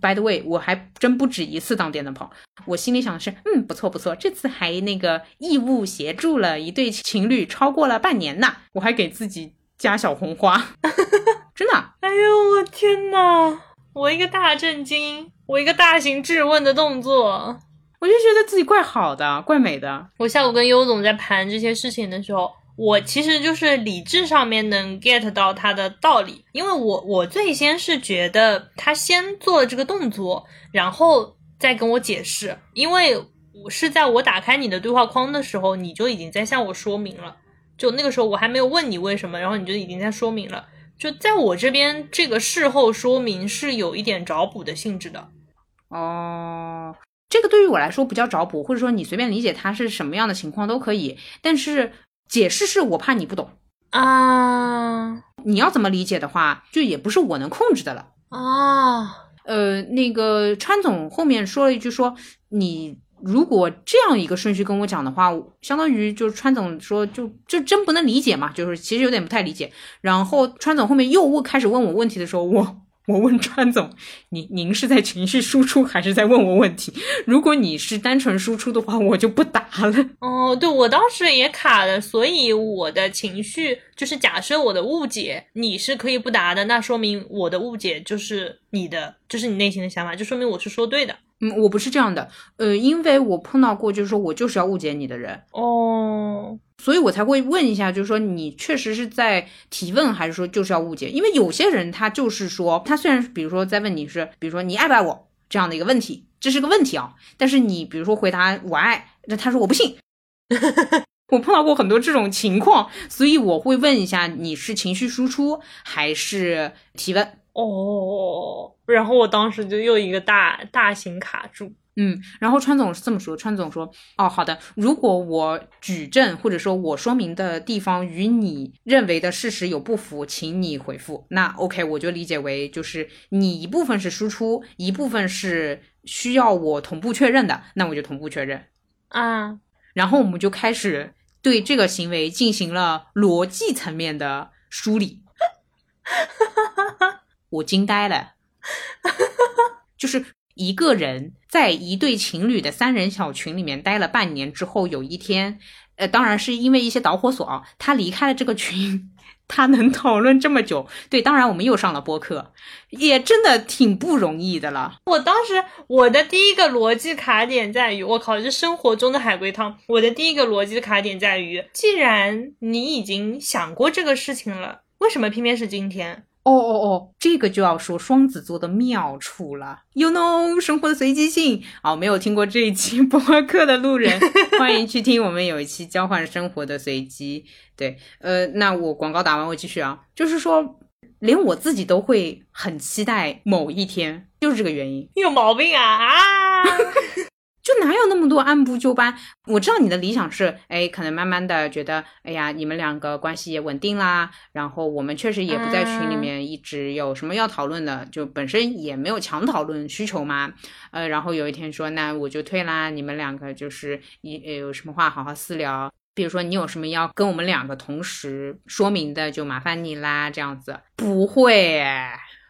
By the way，我还真不止一次当电灯泡。我心里想的是，嗯，不错不错，这次还那个义务协助了一对情侣超过了半年呢，我还给自己加小红花，(laughs) 真的。哎呦，我天呐，我一个大震惊，我一个大型质问的动作，我就觉得自己怪好的，怪美的。我下午跟优总在盘这些事情的时候。我其实就是理智上面能 get 到他的道理，因为我我最先是觉得他先做了这个动作，然后再跟我解释，因为我是在我打开你的对话框的时候，你就已经在向我说明了，就那个时候我还没有问你为什么，然后你就已经在说明了，就在我这边这个事后说明是有一点找补的性质的。哦，这个对于我来说不叫找补，或者说你随便理解它是什么样的情况都可以，但是。解释是我怕你不懂啊，你要怎么理解的话，就也不是我能控制的了啊。呃，那个川总后面说了一句，说你如果这样一个顺序跟我讲的话，相当于就是川总说就就真不能理解嘛，就是其实有点不太理解。然后川总后面又问开始问我问题的时候，我。我问川总，您您是在情绪输出还是在问我问题？如果你是单纯输出的话，我就不答了。哦，对我当时也卡了，所以我的情绪就是假设我的误解你是可以不答的，那说明我的误解就是你的，就是你内心的想法，就说明我是说对的。嗯，我不是这样的，呃，因为我碰到过，就是说我就是要误解你的人哦，所以我才会问一下，就是说你确实是在提问，还是说就是要误解？因为有些人他就是说，他虽然比如说在问你是，比如说你爱不爱我这样的一个问题，这是个问题啊，但是你比如说回答我爱，那他说我不信，(laughs) 我碰到过很多这种情况，所以我会问一下你是情绪输出还是提问。哦，然后我当时就又一个大大型卡住，嗯，然后川总是这么说，川总说，哦，好的，如果我举证或者说我说明的地方与你认为的事实有不符，请你回复。那 OK，我就理解为就是你一部分是输出，一部分是需要我同步确认的，那我就同步确认啊。然后我们就开始对这个行为进行了逻辑层面的梳理。(laughs) 我惊呆了，就是一个人在一对情侣的三人小群里面待了半年之后，有一天，呃，当然是因为一些导火索啊，他离开了这个群。(laughs) 他能讨论这么久，对，当然我们又上了播客，也真的挺不容易的了。我当时我的第一个逻辑卡点在于，我靠，这生活中的海龟汤。我的第一个逻辑卡点在于，既然你已经想过这个事情了，为什么偏偏是今天？哦哦哦，这个就要说双子座的妙处了，You know，生活的随机性。哦，没有听过这一期播客的路人，欢迎去听我们有一期交换生活的随机。对，呃，那我广告打完，我继续啊，就是说，连我自己都会很期待某一天，就是这个原因。有毛病啊啊！就哪有那么多按部就班？我知道你的理想是，哎，可能慢慢的觉得，哎呀，你们两个关系也稳定啦，然后我们确实也不在群里面一直有什么要讨论的，就本身也没有强讨论需求嘛，呃，然后有一天说，那我就退啦，你们两个就是一有什么话好好私聊，比如说你有什么要跟我们两个同时说明的，就麻烦你啦，这样子不会。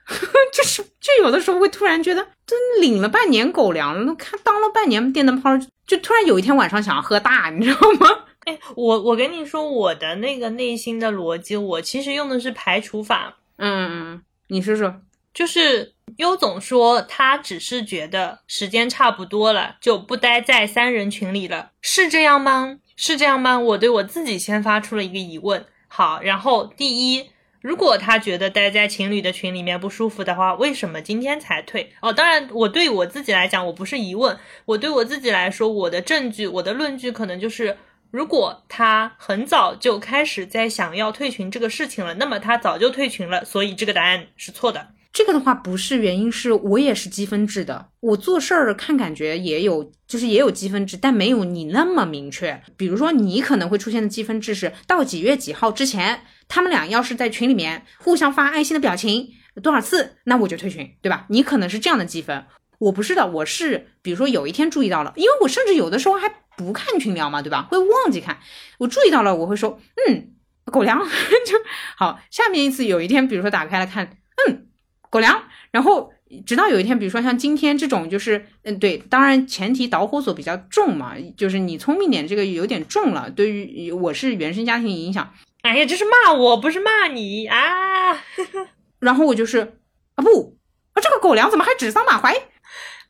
(laughs) 就是就有的时候会突然觉得，真领了半年狗粮了，看当了半年电灯泡，就突然有一天晚上想要喝大，你知道吗？(laughs) 哎，我我跟你说我的那个内心的逻辑，我其实用的是排除法。嗯嗯，你说说，就是优总说他只是觉得时间差不多了，就不待在三人群里了，是这样吗？是这样吗？我对我自己先发出了一个疑问。好，然后第一。如果他觉得待在情侣的群里面不舒服的话，为什么今天才退？哦，当然，我对我自己来讲，我不是疑问，我对我自己来说，我的证据，我的论据可能就是，如果他很早就开始在想要退群这个事情了，那么他早就退群了，所以这个答案是错的。这个的话不是原因，是我也是积分制的，我做事儿看感觉也有，就是也有积分制，但没有你那么明确。比如说你可能会出现的积分制是到几月几号之前，他们俩要是在群里面互相发爱心的表情多少次，那我就退群，对吧？你可能是这样的积分，我不是的，我是比如说有一天注意到了，因为我甚至有的时候还不看群聊嘛，对吧？会忘记看，我注意到了，我会说，嗯，狗粮 (laughs) 就好。下面一次有一天，比如说打开了看，嗯。狗粮，然后直到有一天，比如说像今天这种，就是嗯，对，当然前提导火索比较重嘛，就是你聪明点，这个有点重了。对于我是原生家庭影响，哎呀，这是骂我不是骂你啊。(laughs) 然后我就是啊不啊，这个狗粮怎么还指桑骂槐？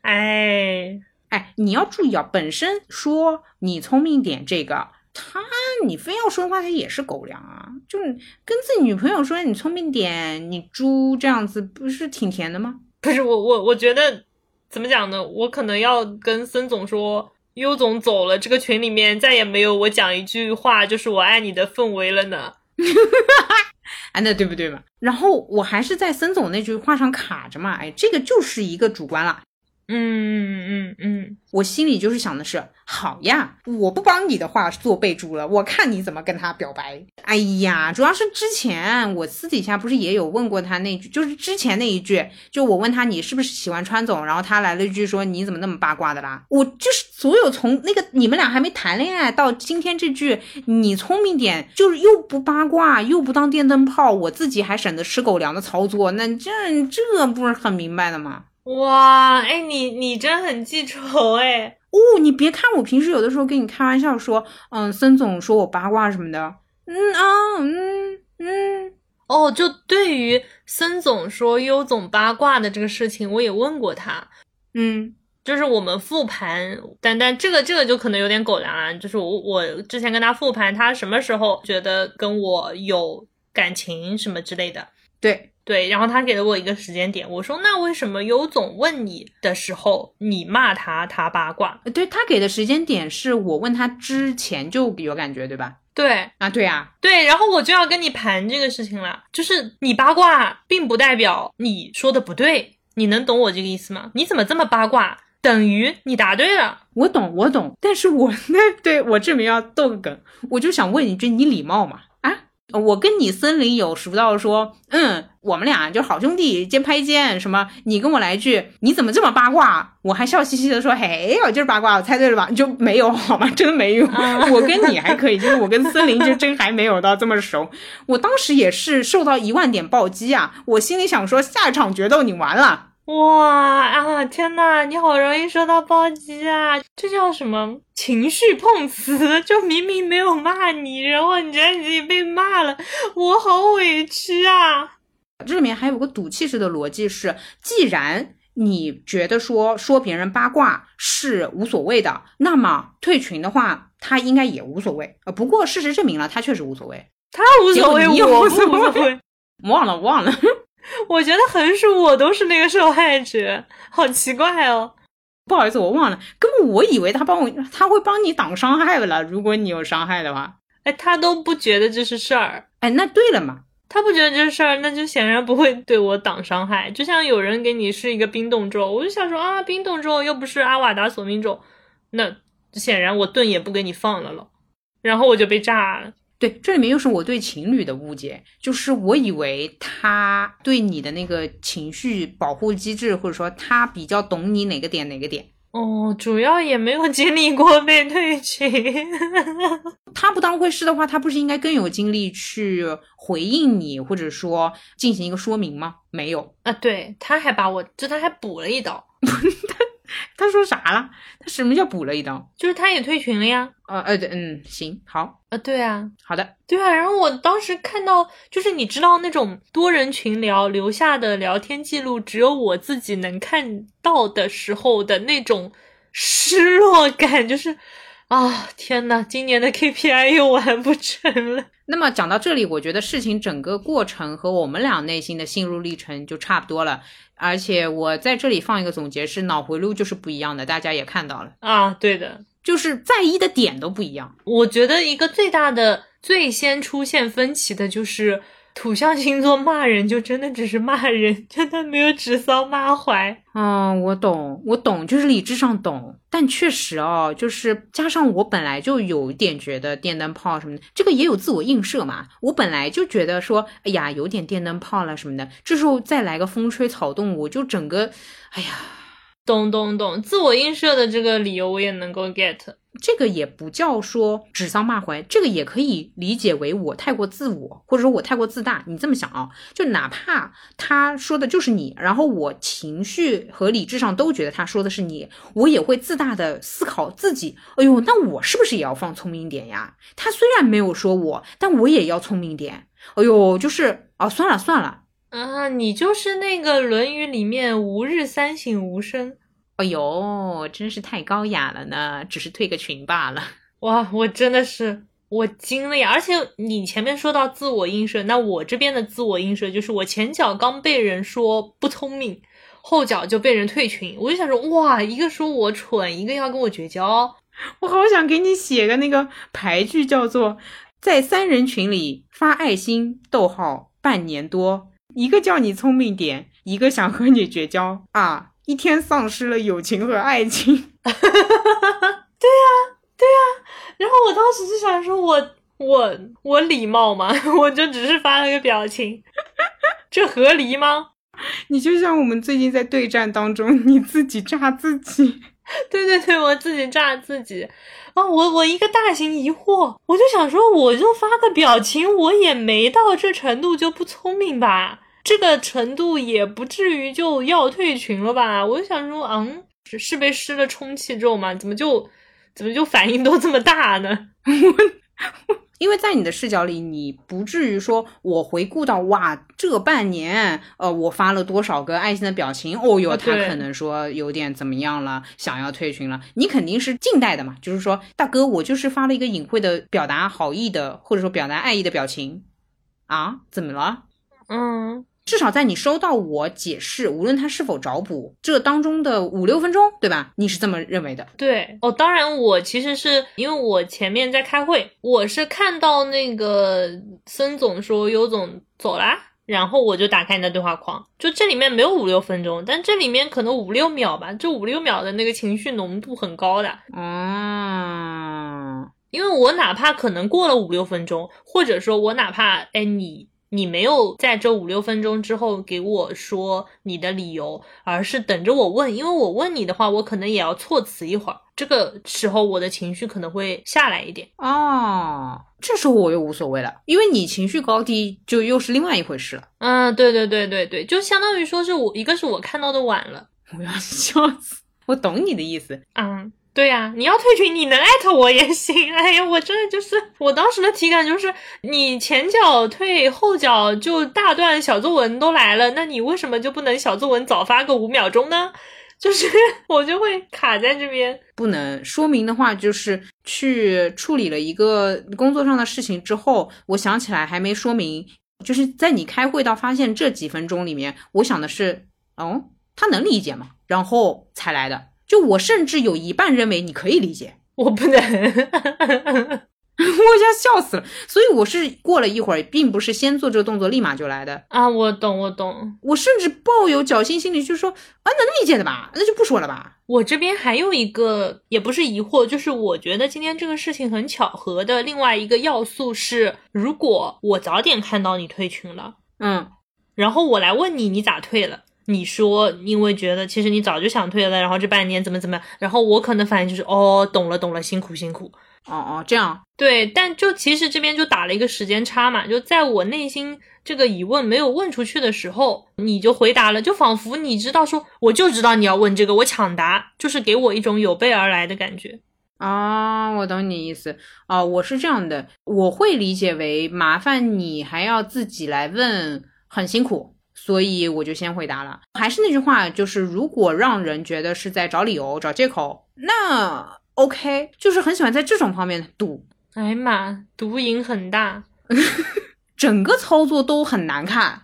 哎哎，你要注意啊，本身说你聪明点这个。他，你非要说的话，他也是狗粮啊！就跟自己女朋友说你聪明点，你猪这样子，不是挺甜的吗？不是我，我我觉得怎么讲呢？我可能要跟孙总说，优总走了，这个群里面再也没有我讲一句话就是我爱你的氛围了呢。(laughs) 哎，那对不对嘛？然后我还是在森总那句话上卡着嘛。哎，这个就是一个主观了。嗯嗯嗯，我心里就是想的是，好呀，我不帮你的话做备注了，我看你怎么跟他表白。哎呀，主要是之前我私底下不是也有问过他那句，就是之前那一句，就我问他你是不是喜欢川总，然后他来了一句说你怎么那么八卦的啦？我就是所有从那个你们俩还没谈恋爱到今天这句你聪明点，就是又不八卦又不当电灯泡，我自己还省得吃狗粮的操作，那这这不是很明白的吗？哇，哎，你你真很记仇哎！哦，你别看我平时有的时候跟你开玩笑说，嗯，孙总说我八卦什么的，嗯啊，嗯嗯，哦，就对于孙总说优总八卦的这个事情，我也问过他，嗯，就是我们复盘，但但这个这个就可能有点狗粮啊，就是我我之前跟他复盘，他什么时候觉得跟我有感情什么之类的，对。对，然后他给了我一个时间点，我说那为什么尤总问你的时候，你骂他，他八卦？对他给的时间点是我问他之前就有感觉，对吧？对啊，对啊，对，然后我就要跟你盘这个事情了，就是你八卦，并不代表你说的不对，你能懂我这个意思吗？你怎么这么八卦？等于你答对了，我懂，我懂，但是我 (laughs) 那对我这明要逗个梗，我就想问一句，你礼貌吗？我跟你森林有熟到说，嗯，我们俩就好兄弟，肩拍肩，什么？你跟我来句，你怎么这么八卦？我还笑嘻嘻的说，嘿，我就是八卦，我猜对了吧？就没有好吗？真没有。我跟你还可以，就是我跟森林就真还没有到这么熟。我当时也是受到一万点暴击啊，我心里想说，下一场决斗你完了。哇啊！天呐，你好容易受到暴击啊！这叫什么情绪碰瓷？就明明没有骂你，然后你觉得你自己被骂了，我好委屈啊！这里面还有个赌气式的逻辑是：既然你觉得说说别人八卦是无所谓的，那么退群的话，他应该也无所谓。呃，不过事实证明了，他确实无所谓。他无所谓，我不无所谓。(laughs) 忘了，忘了。我觉得横竖我都是那个受害者，好奇怪哦！不好意思，我忘了，根本我以为他帮我，他会帮你挡伤害了。如果你有伤害的话，哎，他都不觉得这是事儿，哎，那对了嘛，他不觉得这是事儿，那就显然不会对我挡伤害。就像有人给你是一个冰冻咒，我就想说啊，冰冻咒又不是阿瓦达索命咒，那显然我盾也不给你放了了，然后我就被炸了。对，这里面又是我对情侣的误解，就是我以为他对你的那个情绪保护机制，或者说他比较懂你哪个点哪个点。哦，主要也没有经历过被退群。(laughs) 他不当回事的话，他不是应该更有精力去回应你，或者说进行一个说明吗？没有啊，对，他还把我，就他还补了一刀。他 (laughs) (laughs) 说啥了？他什么叫补了一刀？就是他也退群了呀。呃呃，嗯，行，好啊，对啊，好的，对啊。然后我当时看到，就是你知道那种多人群聊留下的聊天记录，只有我自己能看到的时候的那种失落感，就是啊，天呐，今年的 KPI 又完不成了。那么讲到这里，我觉得事情整个过程和我们俩内心的心路历程就差不多了。而且我在这里放一个总结，是脑回路就是不一样的，大家也看到了啊，对的，就是在意的点都不一样。我觉得一个最大的、最先出现分歧的就是。土象星座骂人就真的只是骂人，(laughs) 真的没有指桑骂槐。嗯，我懂，我懂，就是理智上懂，但确实哦，就是加上我本来就有点觉得电灯泡什么的，这个也有自我映射嘛。我本来就觉得说，哎呀，有点电灯泡了什么的，这时候再来个风吹草动，我就整个，哎呀。懂懂懂，自我映射的这个理由我也能够 get，这个也不叫说指桑骂槐，这个也可以理解为我太过自我，或者说我太过自大。你这么想啊，就哪怕他说的就是你，然后我情绪和理智上都觉得他说的是你，我也会自大的思考自己，哎呦，那我是不是也要放聪明点呀？他虽然没有说我，但我也要聪明点。哎呦，就是啊，算了算了。啊，你就是那个《论语》里面“吾日三省吾身”。哎呦，真是太高雅了呢！只是退个群罢了。(laughs) 哇，我真的是我惊了呀！而且你前面说到自我映射，那我这边的自我映射就是我前脚刚被人说不聪明，后脚就被人退群。我就想说，哇，一个说我蠢，一个要跟我绝交。我好想给你写个那个牌句，叫做在三人群里发爱心，逗号半年多。一个叫你聪明点，一个想和你绝交啊！一天丧失了友情和爱情。(laughs) 对呀，对呀。然后我当时就想说，我我我礼貌吗？(laughs) 我就只是发了个表情，(laughs) 这合理吗？你就像我们最近在对战当中，你自己炸自己。对对对，我自己炸自己。啊，我我一个大型疑惑，我就想说，我就发个表情，我也没到这程度就不聪明吧。这个程度也不至于就要退群了吧？我就想说，嗯，是被施了充气咒吗？怎么就怎么就反应都这么大呢？(laughs) 因为在你的视角里，你不至于说我回顾到哇，这半年，呃，我发了多少个爱心的表情？哦哟，他可能说有点怎么样了，想要退群了。你肯定是近代的嘛，就是说，大哥，我就是发了一个隐晦的表达好意的，或者说表达爱意的表情啊？怎么了？嗯。至少在你收到我解释，无论他是否找补，这当中的五六分钟，对吧？你是这么认为的？对哦，当然，我其实是因为我前面在开会，我是看到那个孙总说尤总走啦，然后我就打开你的对话框，就这里面没有五六分钟，但这里面可能五六秒吧，这五六秒的那个情绪浓度很高的。嗯，因为我哪怕可能过了五六分钟，或者说我哪怕哎你你没有在这五六分钟之后给我说你的理由，而是等着我问，因为我问你的话，我可能也要措辞一会儿，这个时候我的情绪可能会下来一点。哦，这时候我又无所谓了，因为你情绪高低就又是另外一回事了。嗯，对对对对对，就相当于说是我一个是我看到的晚了，我要笑死，我懂你的意思。嗯。对呀、你要退群，你能艾特我也行。哎呀，我真的就是我当时的体感就是，你前脚退，后脚就大段小作文都来了，那你为什么就不能小作文早发个五秒钟呢？(laughs) 就是我就会卡在这边。不能说明的话，就是去处理了一个工作上的事情之后，我想起来还没说明，就是在你开会到发现这几分钟里面，我想的是，哦，他能理解吗？然后才来的。就我甚至有一半认为你可以理解，(laughs) 我不能，(laughs) 我要笑死了。所以我是过了一会儿，并不是先做这个动作立马就来的。啊！我懂，我懂。我甚至抱有侥幸心理，就说啊，能理解的吧，那就不说了吧。我这边还有一个，也不是疑惑，就是我觉得今天这个事情很巧合的另外一个要素是，如果我早点看到你退群了，嗯，然后我来问你，你咋退了？你说因为觉得其实你早就想退了，然后这半年怎么怎么样，然后我可能反应就是哦，懂了懂了，辛苦辛苦。哦哦，这样，对，但就其实这边就打了一个时间差嘛，就在我内心这个疑问没有问出去的时候，你就回答了，就仿佛你知道说，我就知道你要问这个，我抢答，就是给我一种有备而来的感觉。啊、我懂你意思啊、我是这样的，我会理解为麻烦你还要自己来问，很辛苦，所以我就先回答了。还是那句话，就是如果让人觉得是在找理由、找借口，那 OK，就是很喜欢在这种方面赌，哎呀妈，毒瘾很大。(laughs) 整个操作都很难看，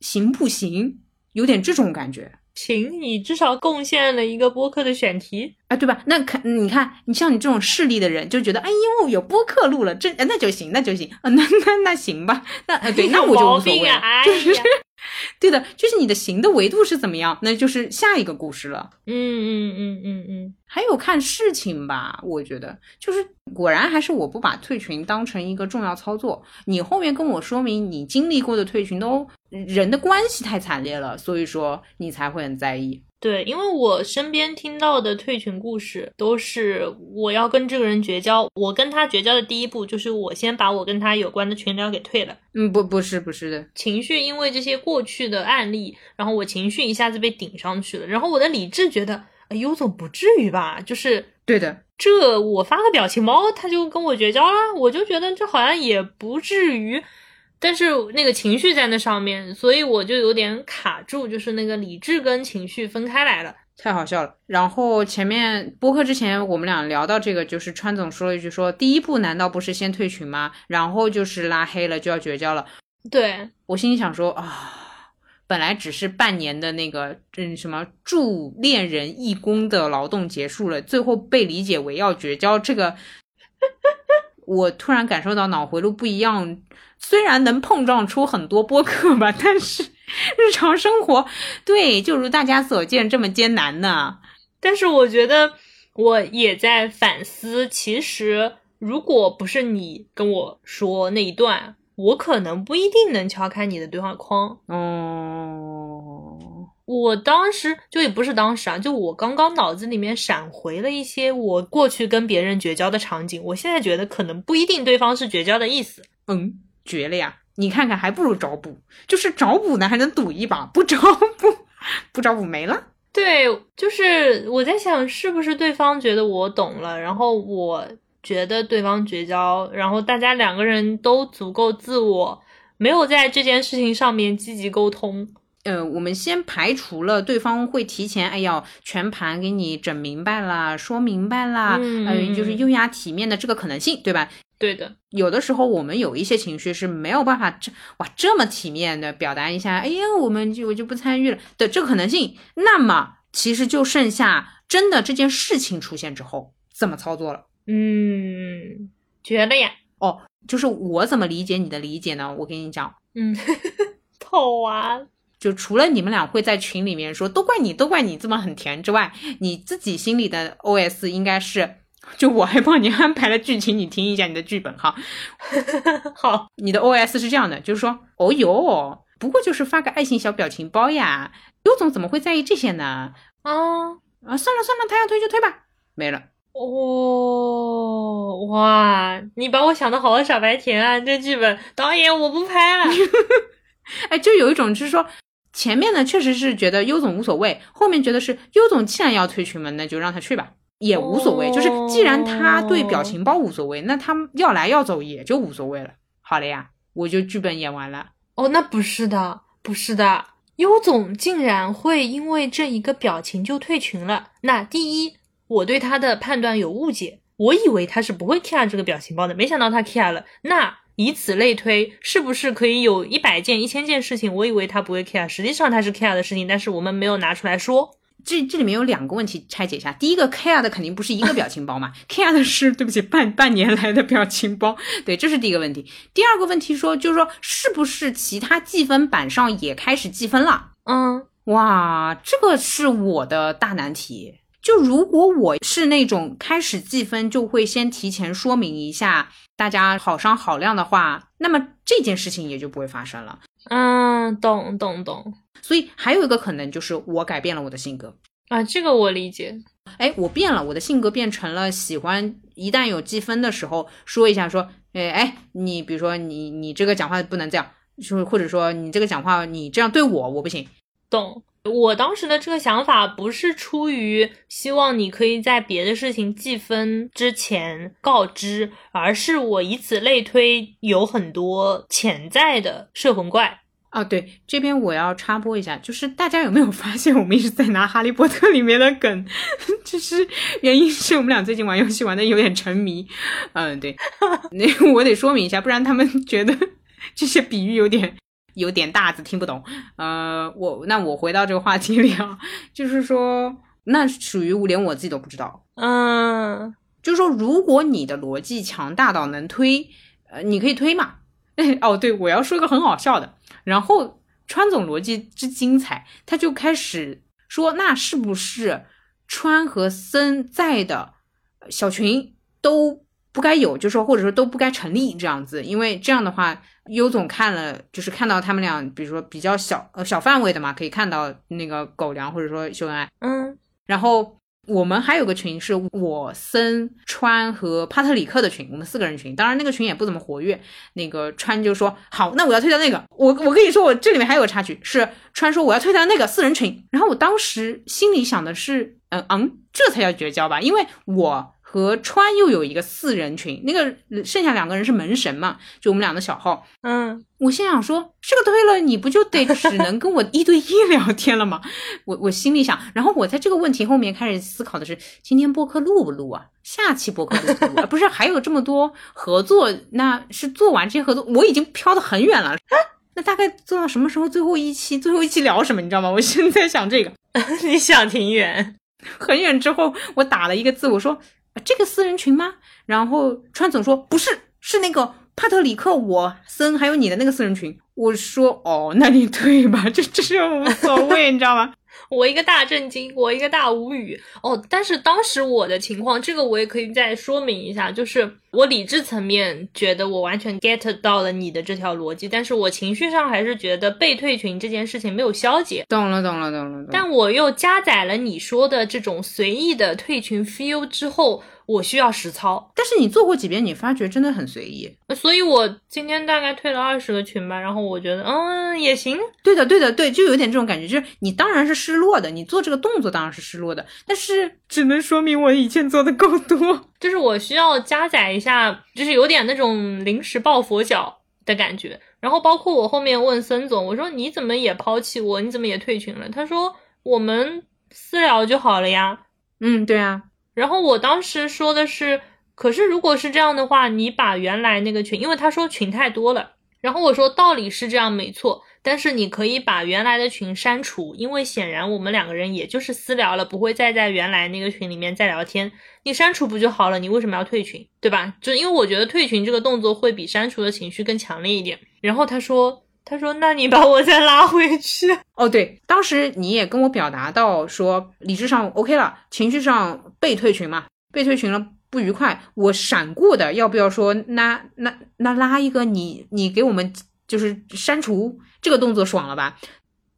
行不行？有点这种感觉。行，你至少贡献了一个播客的选题。啊，对吧？那看，你看，你像你这种势利的人，就觉得，哎呦，有播客录了，这哎那就行，那就行啊，那那那行吧，那呃对，(laughs) 那我就无所谓了。啊！哎就是，(laughs) 对的，就是你的行的维度是怎么样，那就是下一个故事了。嗯嗯嗯嗯嗯，还有看事情吧，我觉得就是果然还是我不把退群当成一个重要操作。你后面跟我说明你经历过的退群都人的关系太惨烈了，所以说你才会很在意。对，因为我身边听到的退群故事都是我要跟这个人绝交，我跟他绝交的第一步就是我先把我跟他有关的群聊给退了。嗯，不，不是，不是的，情绪因为这些过去的案例，然后我情绪一下子被顶上去了，然后我的理智觉得，哎，尤总不至于吧？就是对的，这我发个表情包，他就跟我绝交了，我就觉得这好像也不至于，但是那个情绪在那上面，所以我就有点卡住，就是那个理智跟情绪分开来了。太好笑了。然后前面播客之前，我们俩聊到这个，就是川总说了一句说，第一步难道不是先退群吗？然后就是拉黑了，就要绝交了。对，我心里想说啊，本来只是半年的那个嗯什么助恋人义工的劳动结束了，最后被理解为要绝交，这个 (laughs) 我突然感受到脑回路不一样。虽然能碰撞出很多播客吧，但是日常生活对就如大家所见这么艰难呢。但是我觉得我也在反思，其实如果不是你跟我说那一段，我可能不一定能敲开你的对话框。哦，我当时就也不是当时啊，就我刚刚脑子里面闪回了一些我过去跟别人绝交的场景，我现在觉得可能不一定对方是绝交的意思。嗯，绝了呀！你看看，还不如找补，就是找补呢，还能赌一把，不找补，不找补没了。对，就是我在想，是不是对方觉得我懂了，然后我觉得对方绝交，然后大家两个人都足够自我，没有在这件事情上面积极沟通。呃，我们先排除了对方会提前，哎呀，全盘给你整明白啦，说明白啦，嗯呃，就是优雅体面的这个可能性，对吧？对的，有的时候我们有一些情绪是没有办法这哇这么体面的表达一下，哎呀，我们就我就不参与了的这个可能性，那么其实就剩下真的这件事情出现之后怎么操作了。嗯，绝了呀，哦，就是我怎么理解你的理解呢？我跟你讲，嗯，(laughs) 透啊，就除了你们俩会在群里面说都怪你，都怪你这么很甜之外，你自己心里的 OS 应该是 (laughs) 就我还帮你安排了剧情，你听一下你的剧本哈。(laughs) 好，你的 OS 是这样的，就是说，哦哟，不过就是发个爱心小表情包呀，优总怎么会在意这些呢？啊，啊，算了算了，他要推就推吧，没了。哦，哇，你把我想的好傻白甜啊！这剧本导演我不拍了。(laughs) 哎，就有一种就是说，前面呢确实是觉得优总无所谓，后面觉得是优总既然要退群门，那就让他去吧，也无所谓。就是既然他对表情包无所谓，那他要来要走也就无所谓了。好了呀，我就剧本演完了。哦，那不是的，不是的，优总竟然会因为这一个表情就退群了。那第一。我对他的判断有误解，我以为他是不会 care 这个表情包的，没想到他 care 了。那以此类推，是不是可以有一百件、一千件事情？我以为他不会 care，实际上他是 care 的事情，但是我们没有拿出来说。这这里面有两个问题拆解一下。第一个 care 的肯定不是一个表情包嘛，care 的是对不起半半年来的表情包。对，这是第一个问题。第二个问题说就是说，是不是其他计分板上也开始计分了？嗯，哇，这个是我的大难题。就如果我是那种开始计分就会先提前说明一下，大家好商好量的话，那么这件事情也就不会发生了。嗯，懂懂懂。所以还有一个可能就是我改变了我的性格啊，这个我理解。哎，我变了，我的性格变成了喜欢一旦有积分的时候说一下，说，哎哎，你比如说你你这个讲话不能这样，就或者说你这个讲话你这样对我我不行，懂。我当时的这个想法不是出于希望你可以在别的事情计分之前告知，而是我以此类推，有很多潜在的摄魂怪啊。对，这边我要插播一下，就是大家有没有发现，我们一直在拿《哈利波特》里面的梗，(laughs) 就是原因是我们俩最近玩游戏玩的有点沉迷。嗯，对，(laughs) 那我得说明一下，不然他们觉得这些比喻有点。有点大字听不懂，呃，我那我回到这个话题里啊，就是说，那属于连我自己都不知道，嗯，就是说，如果你的逻辑强大到能推，呃，你可以推嘛。(laughs) 哦，对，我要说个很好笑的，然后川总逻辑之精彩，他就开始说，那是不是川和森在的小群都不该有，就说或者说都不该成立这样子，因为这样的话。优总看了，就是看到他们俩，比如说比较小呃小范围的嘛，可以看到那个狗粮或者说秀恩爱，嗯，然后我们还有个群是我森川和帕特里克的群，我们四个人群，当然那个群也不怎么活跃。那个川就说好，那我要退掉那个，我我跟你说，我这里面还有个插曲，是川说我要退掉那个四人群，然后我当时心里想的是，嗯嗯，这才叫绝交吧，因为我。和川又有一个四人群，那个剩下两个人是门神嘛，就我们俩的小号。嗯，我心想说，这个推了你不就得只能跟我一对一聊天了吗？我我心里想，然后我在这个问题后面开始思考的是，今天播客录不录啊？下期播客录不录？不是还有这么多合作？那是做完这些合作，我已经飘得很远了。那大概做到什么时候？最后一期，最后一期聊什么？你知道吗？我现在想这个，(laughs) 你想挺远，很远之后，我打了一个字，我说。这个私人群吗？然后川总说不是，是那个帕特里克、我森还有你的那个私人群。我说哦，那你退吧，(laughs) 这这是无所谓，你知道吗？我一个大震惊，我一个大无语哦。但是当时我的情况，这个我也可以再说明一下，就是我理智层面觉得我完全 get 到了你的这条逻辑，但是我情绪上还是觉得被退群这件事情没有消解。懂了，懂了，懂了懂。但我又加载了你说的这种随意的退群 feel 之后。我需要实操，但是你做过几遍，你发觉真的很随意，所以我今天大概退了二十个群吧，然后我觉得，嗯，也行。对的，对的，对，就有点这种感觉，就是你当然是失落的，你做这个动作当然是失落的，但是只能说明我以前做的够多，就是我需要加载一下，就是有点那种临时抱佛脚的感觉。然后包括我后面问孙总，我说你怎么也抛弃我，你怎么也退群了？他说我们私聊就好了呀。嗯，对啊。然后我当时说的是，可是如果是这样的话，你把原来那个群，因为他说群太多了，然后我说道理是这样没错，但是你可以把原来的群删除，因为显然我们两个人也就是私聊了，不会再在原来那个群里面再聊天，你删除不就好了？你为什么要退群，对吧？就因为我觉得退群这个动作会比删除的情绪更强烈一点。然后他说。他说：“那你把我再拉回去。”哦，对，当时你也跟我表达到说，理智上 OK 了，情绪上被退群嘛，被退群了不愉快，我闪过的，要不要说那那那拉一个你你给我们就是删除这个动作爽了吧？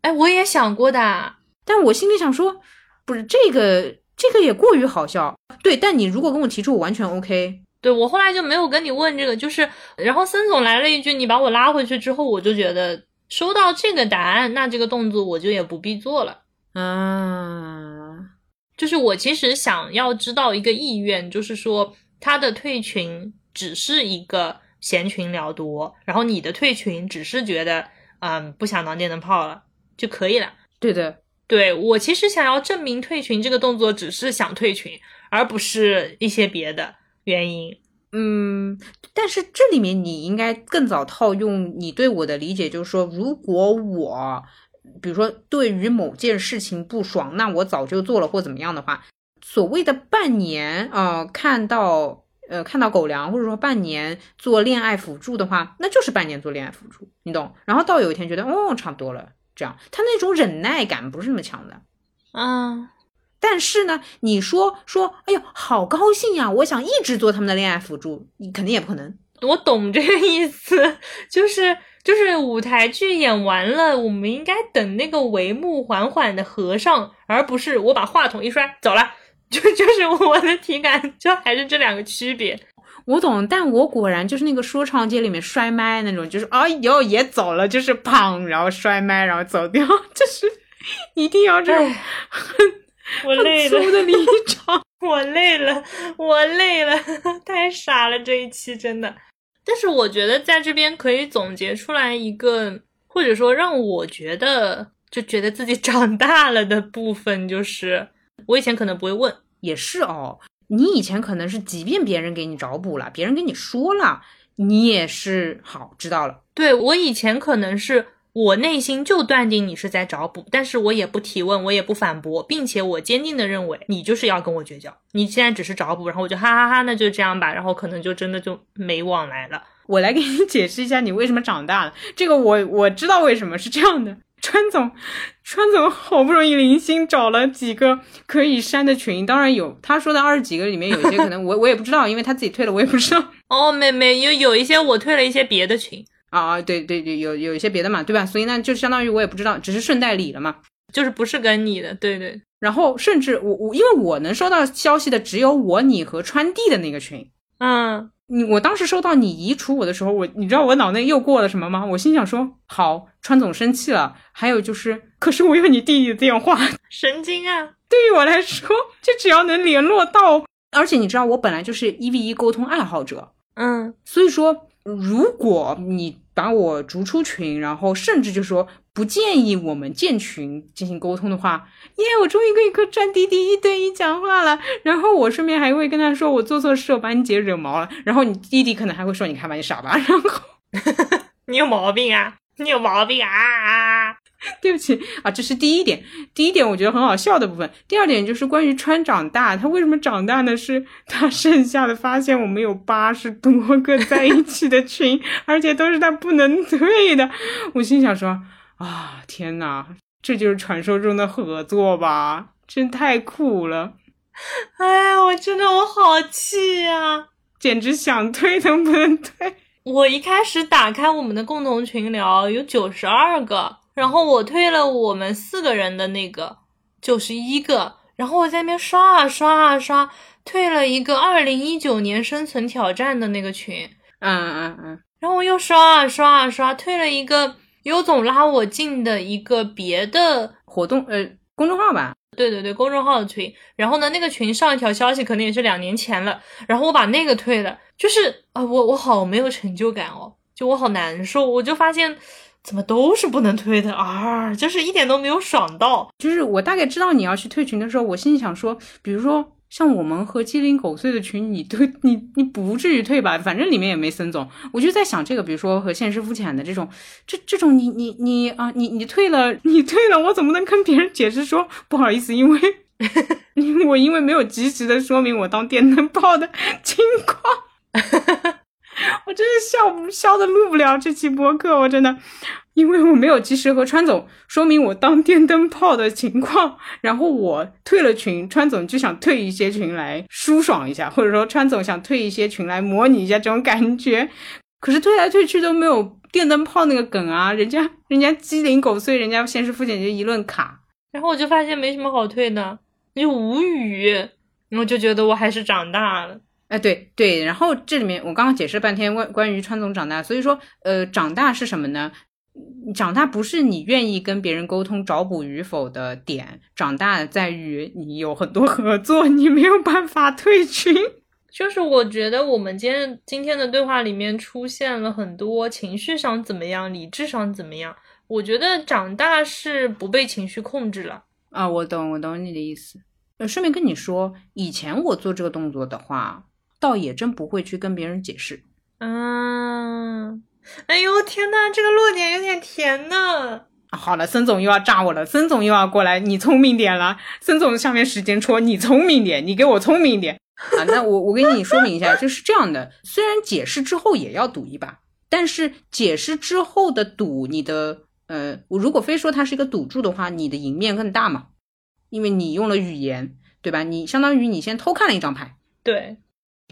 哎，我也想过的，但我心里想说，不是这个这个也过于好笑。对，但你如果跟我提出，我完全 OK。对我后来就没有跟你问这个，就是然后森总来了一句，你把我拉回去之后，我就觉得收到这个答案，那这个动作我就也不必做了。嗯，就是我其实想要知道一个意愿，就是说他的退群只是一个闲群聊多，然后你的退群只是觉得嗯不想当电灯泡了就可以了。对的，对我其实想要证明退群这个动作只是想退群，而不是一些别的。原因，嗯，但是这里面你应该更早套用你对我的理解，就是说，如果我，比如说对于某件事情不爽，那我早就做了或怎么样的话，所谓的半年啊，看到呃看到狗粮，或者说半年做恋爱辅助的话，那就是半年做恋爱辅助，你懂？然后到有一天觉得哦差不多了，这样他那种忍耐感不是那么强的，嗯。但是呢，你说说，哎呦，好高兴呀！我想一直做他们的恋爱辅助，你肯定也不可能。我懂这个意思，就是就是舞台剧演完了，我们应该等那个帷幕缓缓的合上，而不是我把话筒一摔走了。(laughs) 就就是我的体感，就还是这两个区别。我懂，但我果然就是那个说唱界里面摔麦那种，就是哎呦也走了，就是砰，然后摔麦，然后走掉，(laughs) 就是一定要这种。(laughs) 我累了，的离场，(laughs) 我累了，我累了，(laughs) 太傻了这一期真的。但是我觉得在这边可以总结出来一个，或者说让我觉得就觉得自己长大了的部分，就是我以前可能不会问，也是哦。你以前可能是，即便别人给你找补了，别人跟你说了，你也是好知道了。对我以前可能是。我内心就断定你是在找补，但是我也不提问，我也不反驳，并且我坚定的认为你就是要跟我绝交。你现在只是找补，然后我就哈哈哈，那就这样吧，然后可能就真的就没往来了。我来给你解释一下你为什么长大了。这个我我知道为什么是这样的。川总，川总好不容易零星找了几个可以删的群，当然有他说的二十几个里面有一些可能我我也不知道，因为他自己退了，我也不知道。哦，没没有有一些我退了一些别的群。啊对对对，有有一些别的嘛，对吧？所以那就相当于我也不知道，只是顺带理了嘛，就是不是跟你的，对对。然后甚至我我因为我能收到消息的只有我你和川地的那个群，嗯，你我当时收到你移除我的时候，我你知道我脑内又过了什么吗？我心想说，好，川总生气了。还有就是，可是我有你弟弟的电话，(laughs) 神经啊！(laughs) 对于我来说，就只要能联络到，而且你知道我本来就是一 v 一沟通爱好者，嗯，所以说。如果你把我逐出群，然后甚至就说不建议我们建群进行沟通的话，耶，我终于可以跟战弟弟一对一讲话了。然后我顺便还会跟他说我做错事，我把你姐惹毛了。然后你弟弟可能还会说你看把，你傻吧。然后 (laughs) 你有毛病啊，你有毛病啊啊。(laughs) 对不起啊，这是第一点。第一点我觉得很好笑的部分。第二点就是关于川长大，他为什么长大呢？是他剩下的发现，我们有八十多个在一起的群，而且都是他不能退的。我心想说啊，天呐，这就是传说中的合作吧？真太酷了！哎呀，我真的我好气呀，简直想退都不能退。我一开始打开我们的共同群聊，有九十二个。然后我退了我们四个人的那个九十一个，然后我在那边刷啊刷啊刷，退了一个二零一九年生存挑战的那个群，嗯嗯嗯，然后我又刷啊刷啊刷，退了一个优总拉我进的一个别的活动，呃，公众号吧，对对对，公众号的群，然后呢，那个群上一条消息可能也是两年前了，然后我把那个退了，就是啊，我我好没有成就感哦，就我好难受，我就发现。怎么都是不能退的啊！就是一点都没有爽到。就是我大概知道你要去退群的时候，我心里想说，比如说像我们和鸡零狗碎的群，你退你你不至于退吧？反正里面也没森总。我就在想这个，比如说和现实肤浅的这种，这这种你你你啊，你你退了，你退了，我怎么能跟别人解释说不好意思，因为 (laughs) 我因为没有及时的说明我当电灯泡的情况。(laughs) 我真是笑笑的录不了这期播客，我真的因为我没有及时和川总说明我当电灯泡的情况，然后我退了群，川总就想退一些群来舒爽一下，或者说川总想退一些群来模拟一下这种感觉。可是退来退去都没有电灯泡那个梗啊，人家人家鸡零狗碎，人家现实复检就一论卡，然后我就发现没什么好退的，就无语，我就觉得我还是长大了。哎，对对，然后这里面我刚刚解释半天关关于川总长大，所以说呃，长大是什么呢？长大不是你愿意跟别人沟通找补与否的点，长大在于你有很多合作，你没有办法退群。(laughs) 就是我觉得我们今天今天的对话里面出现了很多情绪上怎么样，理智上怎么样。我觉得长大是不被情绪控制了啊。我懂，我懂你的意思。呃，顺便跟你说，以前我做这个动作的话，倒也真不会去跟别人解释。嗯。哎呦天呐，这个落点有点甜呢。好了，孙总又要炸我了，孙总又要过来，你聪明点了。孙总下面时间戳你聪明点，你给我聪明点 (laughs) 啊。那我我给你说明一下，就是这样的。虽然解释之后也要赌一把，但是解释之后的赌，你的呃，我如果非说它是一个赌注的话，你的赢面更大嘛，因为你用了语言，对吧？你相当于你先偷看了一张牌，对，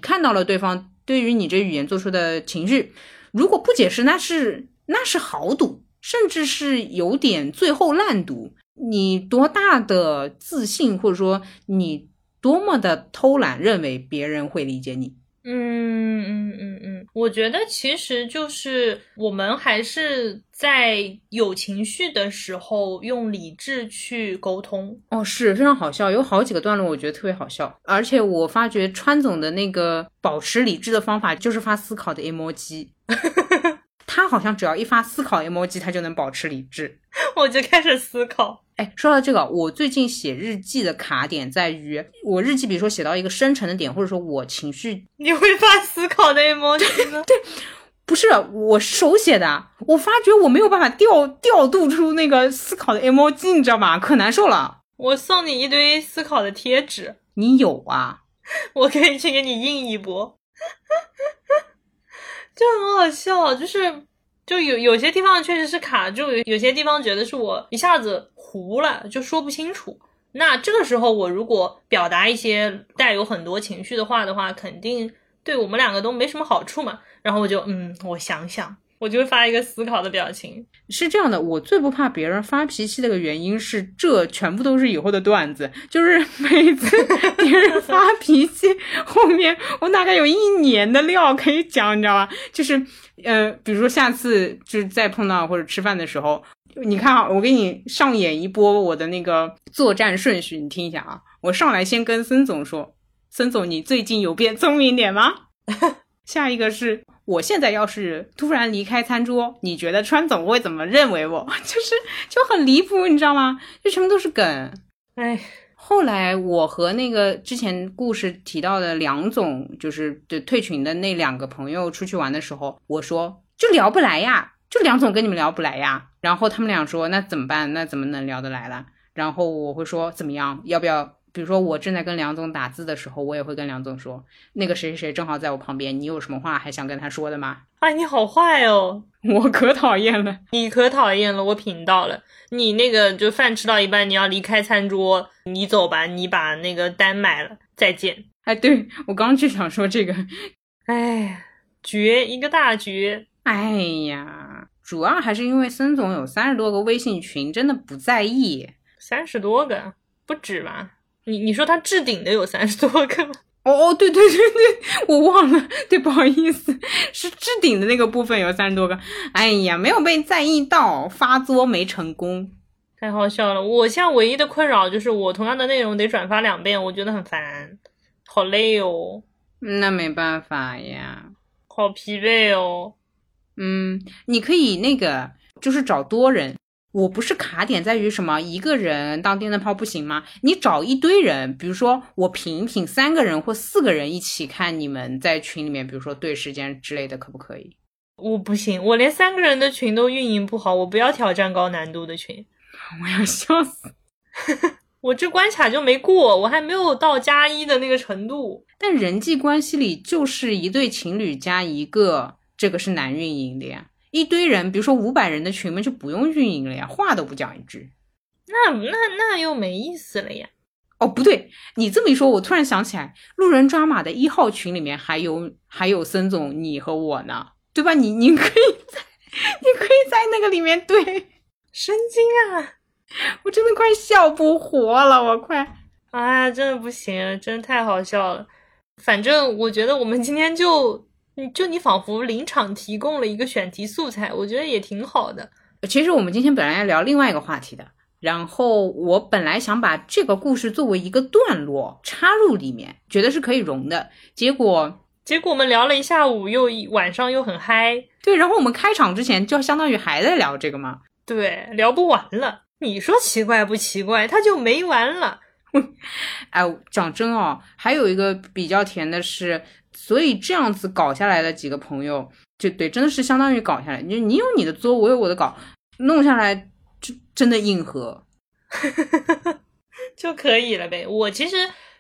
看到了对方对于你这语言做出的情绪。如果不解释，那是那是豪赌，甚至是有点最后烂赌。你多大的自信，或者说你多么的偷懒，认为别人会理解你？嗯嗯嗯嗯，我觉得其实就是我们还是在有情绪的时候用理智去沟通。哦，是非常好笑，有好几个段落我觉得特别好笑，而且我发觉川总的那个保持理智的方法就是发思考的 emoji。(laughs) 他好像只要一发思考 emoji，他就能保持理智。我就开始思考。哎，说到这个，我最近写日记的卡点在于，我日记比如说写到一个深沉的点，或者说我情绪，你会发思考的 emoji 吗？对，不是我手写的，我发觉我没有办法调调度出那个思考的 emoji，你知道吗？可难受了。我送你一堆思考的贴纸，你有啊？(laughs) 我可以去给你印一波。(laughs) 就很好笑，就是就有有些地方确实是卡住，有些地方觉得是我一下子糊了，就说不清楚。那这个时候我如果表达一些带有很多情绪的话的话，肯定对我们两个都没什么好处嘛。然后我就嗯，我想想。我就会发一个思考的表情，是这样的，我最不怕别人发脾气的个原因是，这全部都是以后的段子，就是每次别人发脾气，后面我大概有一年的料可以讲，你知道吧？就是，呃，比如说下次就是再碰到或者吃饭的时候，你看啊，我给你上演一波我的那个作战顺序，你听一下啊，我上来先跟孙总说，孙总，你最近有变聪明点吗？(laughs) 下一个是。我现在要是突然离开餐桌，你觉得川总会怎么认为我？(laughs) 就是就很离谱，你知道吗？就全部都是梗。哎，后来我和那个之前故事提到的梁总，就是对退群的那两个朋友出去玩的时候，我说就聊不来呀，就梁总跟你们聊不来呀。然后他们俩说那怎么办？那怎么能聊得来了？然后我会说怎么样？要不要？比如说我正在跟梁总打字的时候，我也会跟梁总说，那个谁谁谁正好在我旁边，你有什么话还想跟他说的吗？哎，你好坏哦，(laughs) 我可讨厌了，你可讨厌了，我品到了。你那个就饭吃到一半，你要离开餐桌，你走吧，你把那个单买了，再见。哎，对我刚就想说这个，哎，绝一个大绝。哎呀，主要还是因为孙总有三十多个微信群，真的不在意。三十多个不止吧？你你说他置顶的有三十多个？(laughs) 哦哦，对对对对，我忘了，对，不好意思，是置顶的那个部分有三十多个。哎呀，没有被在意到，发作没成功，太好笑了。我现在唯一的困扰就是我同样的内容得转发两遍，我觉得很烦，好累哦。那没办法呀，好疲惫哦。嗯，你可以那个，就是找多人。我不是卡点在于什么一个人当电灯泡不行吗？你找一堆人，比如说我品一品三个人或四个人一起看你们在群里面，比如说对时间之类的，可不可以？我不行，我连三个人的群都运营不好，我不要挑战高难度的群，(laughs) 我要笑死！(laughs) 我这关卡就没过，我还没有到加一的那个程度。但人际关系里就是一对情侣加一个，这个是难运营的呀。一堆人，比如说五百人的群们就不用运营了呀，话都不讲一句。那那那又没意思了呀。哦，不对，你这么一说，我突然想起来，路人抓马的一号群里面还有还有森总，你和我呢，对吧？你你可以在 (laughs) 你可以在那个里面对，神经啊！我真的快笑不活了，我快，哎，真的不行，真的太好笑了。反正我觉得我们今天就，就你仿佛临场提供了一个选题素材，我觉得也挺好的。其实我们今天本来要聊另外一个话题的，然后我本来想把这个故事作为一个段落插入里面，觉得是可以融的。结果，结果我们聊了一下午，又一晚上又很嗨。对，然后我们开场之前就相当于还在聊这个嘛。对，聊不完了。你说奇怪不奇怪？它就没完了。(laughs) 哎，讲真哦，还有一个比较甜的是，所以这样子搞下来的几个朋友，就对，真的是相当于搞下来。就你有你的作，我有我的稿，弄下来就真的硬核，就可以了呗。我其实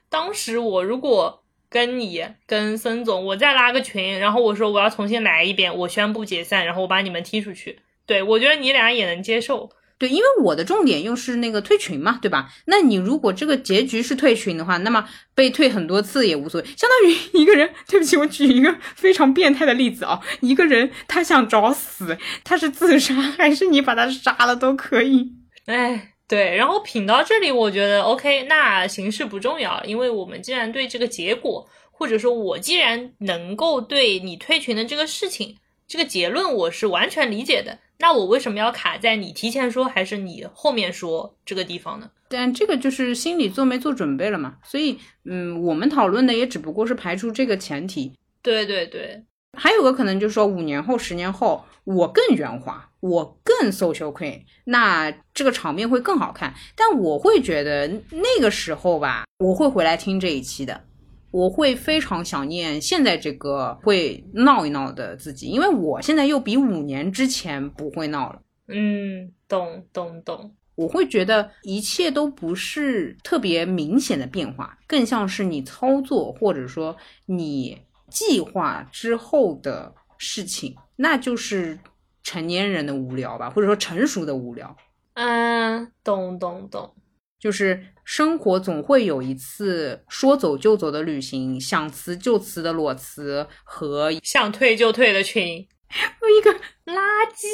当时我如果跟你跟孙总，我再拉个群，然后我说我要重新来一遍，我宣布解散，然后我把你们踢出去，对我觉得你俩也能接受。对，因为我的重点又是那个退群嘛，对吧？那你如果这个结局是退群的话，那么被退很多次也无所谓，相当于一个人。对不起，我举一个非常变态的例子啊，一个人他想找死，他是自杀还是你把他杀了都可以。哎，对，然后品到这里，我觉得 OK，那形式不重要，因为我们既然对这个结果，或者说我既然能够对你退群的这个事情，这个结论我是完全理解的。那我为什么要卡在你提前说还是你后面说这个地方呢？但这个就是心里做没做准备了嘛。所以，嗯，我们讨论的也只不过是排除这个前提。对对对，还有个可能就是说，五年后、十年后，我更圆滑，我更 social queen，那这个场面会更好看。但我会觉得那个时候吧，我会回来听这一期的。我会非常想念现在这个会闹一闹的自己，因为我现在又比五年之前不会闹了。嗯，懂懂懂。我会觉得一切都不是特别明显的变化，更像是你操作或者说你计划之后的事情，那就是成年人的无聊吧，或者说成熟的无聊。嗯，懂懂懂。就是生活总会有一次说走就走的旅行，想辞就辞的裸辞和想退就退的群。我 (laughs) 一个垃圾，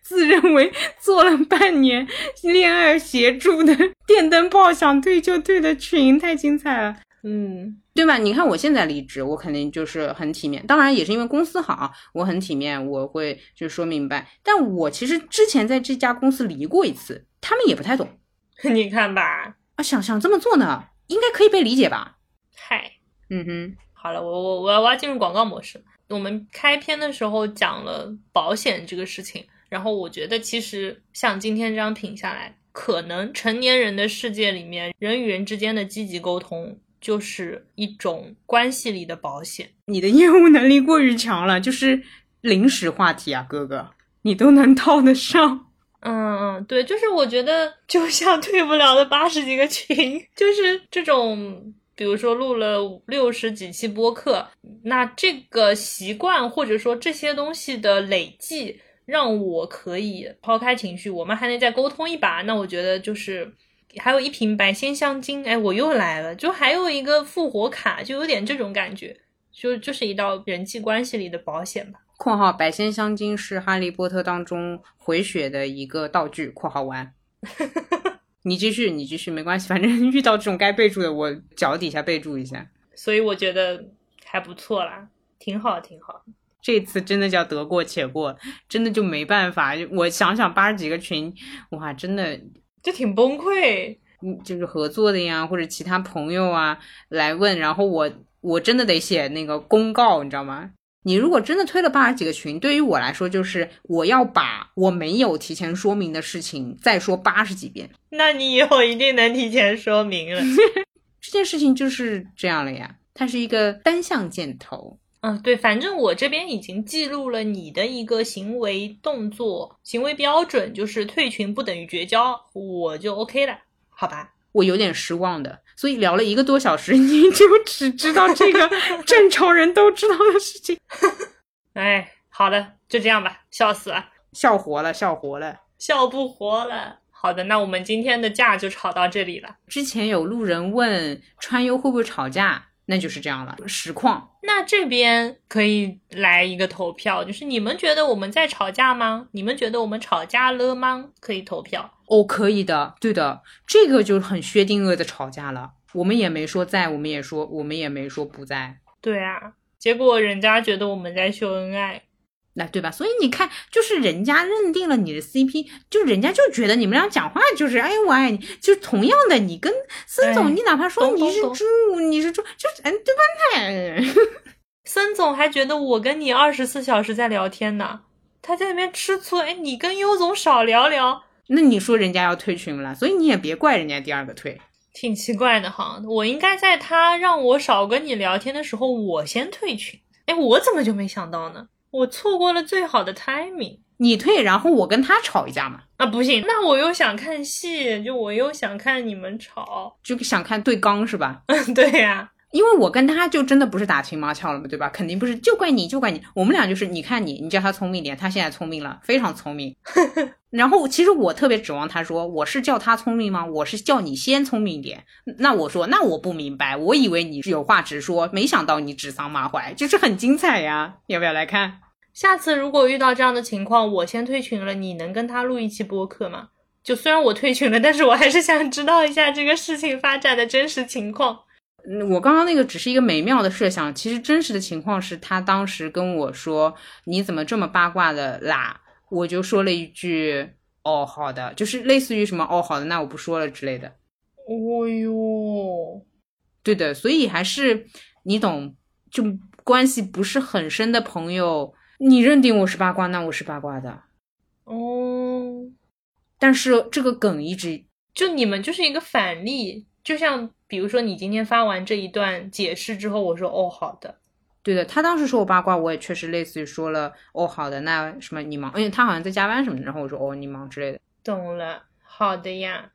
自认为做了半年恋爱协助的 (laughs) 电灯泡，想退就退的群，太精彩了。嗯，对吧？你看我现在离职，我肯定就是很体面，当然也是因为公司好，我很体面，我会就说明白。但我其实之前在这家公司离过一次，他们也不太懂。(laughs) 你看吧，啊，想想这么做呢，应该可以被理解吧？嗨，嗯哼，好了，我我我要我要进入广告模式。我们开篇的时候讲了保险这个事情，然后我觉得其实像今天这样品下来，可能成年人的世界里面，人与人之间的积极沟通就是一种关系里的保险。你的业务能力过于强了，就是临时话题啊，哥哥，你都能套得上。嗯嗯，对，就是我觉得就像退不了的八十几个群，(laughs) 就是这种，比如说录了六十几期播客，那这个习惯或者说这些东西的累计，让我可以抛开情绪，我们还能再沟通一把。那我觉得就是还有一瓶白仙香精，哎，我又来了，就还有一个复活卡，就有点这种感觉，就就是一道人际关系里的保险吧。括号百仙香精是哈利波特当中回血的一个道具。括号完，(laughs) 你继续，你继续，没关系，反正 (laughs) 遇到这种该备注的，我脚底下备注一下。所以我觉得还不错啦，挺好，挺好。这次真的叫得过且过，真的就没办法。我想想八十几个群，哇，真的就挺崩溃。嗯，就是合作的呀，或者其他朋友啊来问，然后我我真的得写那个公告，你知道吗？你如果真的推了八十几个群，对于我来说，就是我要把我没有提前说明的事情再说八十几遍。那你以后一定能提前说明了。(laughs) 这件事情就是这样了呀，它是一个单向箭头。嗯，对，反正我这边已经记录了你的一个行为动作、行为标准，就是退群不等于绝交，我就 OK 了，好吧？我有点失望的，所以聊了一个多小时，(laughs) 你就只知道这个 (laughs) 正常人都知道的事情。(laughs) 哎，好的，就这样吧，笑死了，笑活了，笑活了。笑不活了。好的，那我们今天的架就吵到这里了。之前有路人问川优会不会吵架，那就是这样了，实况。那这边可以来一个投票，就是你们觉得我们在吵架吗？你们觉得我们吵架了吗？可以投票。哦，可以的，对的，这个就很薛定谔的吵架了。我们也没说在，我们也说我们也没说不在。对啊，结果人家觉得我们在秀恩爱。那对吧？所以你看，就是人家认定了你的 CP，就人家就觉得你们俩讲话就是哎我爱你，就同样的，你跟孙总，你哪怕说你是猪，你是猪，就是嗯对吧？那 (laughs) 孙总还觉得我跟你二十四小时在聊天呢，他在那边吃醋。哎，你跟优总少聊聊。那你说人家要退群了，所以你也别怪人家第二个退，挺奇怪的哈。我应该在他让我少跟你聊天的时候，我先退群。哎，我怎么就没想到呢？我错过了最好的 timing，你退，然后我跟他吵一架嘛？啊，不行，那我又想看戏，就我又想看你们吵，就想看对刚是吧？嗯，(laughs) 对呀。因为我跟他就真的不是打情骂俏了嘛，对吧？肯定不是，就怪你，就怪你。我们俩就是，你看你，你叫他聪明点，他现在聪明了，非常聪明。(laughs) 然后其实我特别指望他说，我是叫他聪明吗？我是叫你先聪明点。那我说，那我不明白，我以为你是有话直说，没想到你指桑骂槐，就是很精彩呀。要不要来看？下次如果遇到这样的情况，我先退群了，你能跟他录一期播客吗？就虽然我退群了，但是我还是想知道一下这个事情发展的真实情况。我刚刚那个只是一个美妙的设想，其实真实的情况是他当时跟我说：“你怎么这么八卦的啦？”我就说了一句：“哦，好的。”就是类似于什么“哦，好的，那我不说了”之类的。哦哟，对的，所以还是你懂，就关系不是很深的朋友，你认定我是八卦，那我是八卦的。哦，但是这个梗一直就你们就是一个反例，就像。比如说，你今天发完这一段解释之后，我说哦，好的，对的。他当时说我八卦，我也确实类似于说了哦，好的。那什么你忙，因为他好像在加班什么的，然后我说哦，你忙之类的。懂了，好的呀。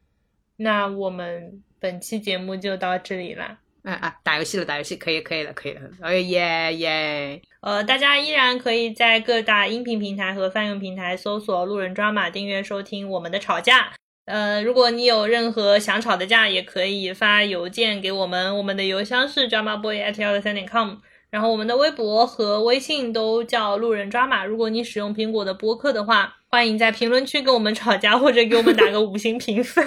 那我们本期节目就到这里了。哎哎，打游戏了，打游戏可以，可以了，可以了。哎耶耶。呃，大家依然可以在各大音频平台和泛用平台搜索“路人抓马”，订阅收听我们的吵架。呃，如果你有任何想吵的架，也可以发邮件给我们，我们的邮箱是 dramaboy at 幺六三点 com，然后我们的微博和微信都叫路人抓马。如果你使用苹果的播客的话，欢迎在评论区跟我们吵架，或者给我们打个五星评分。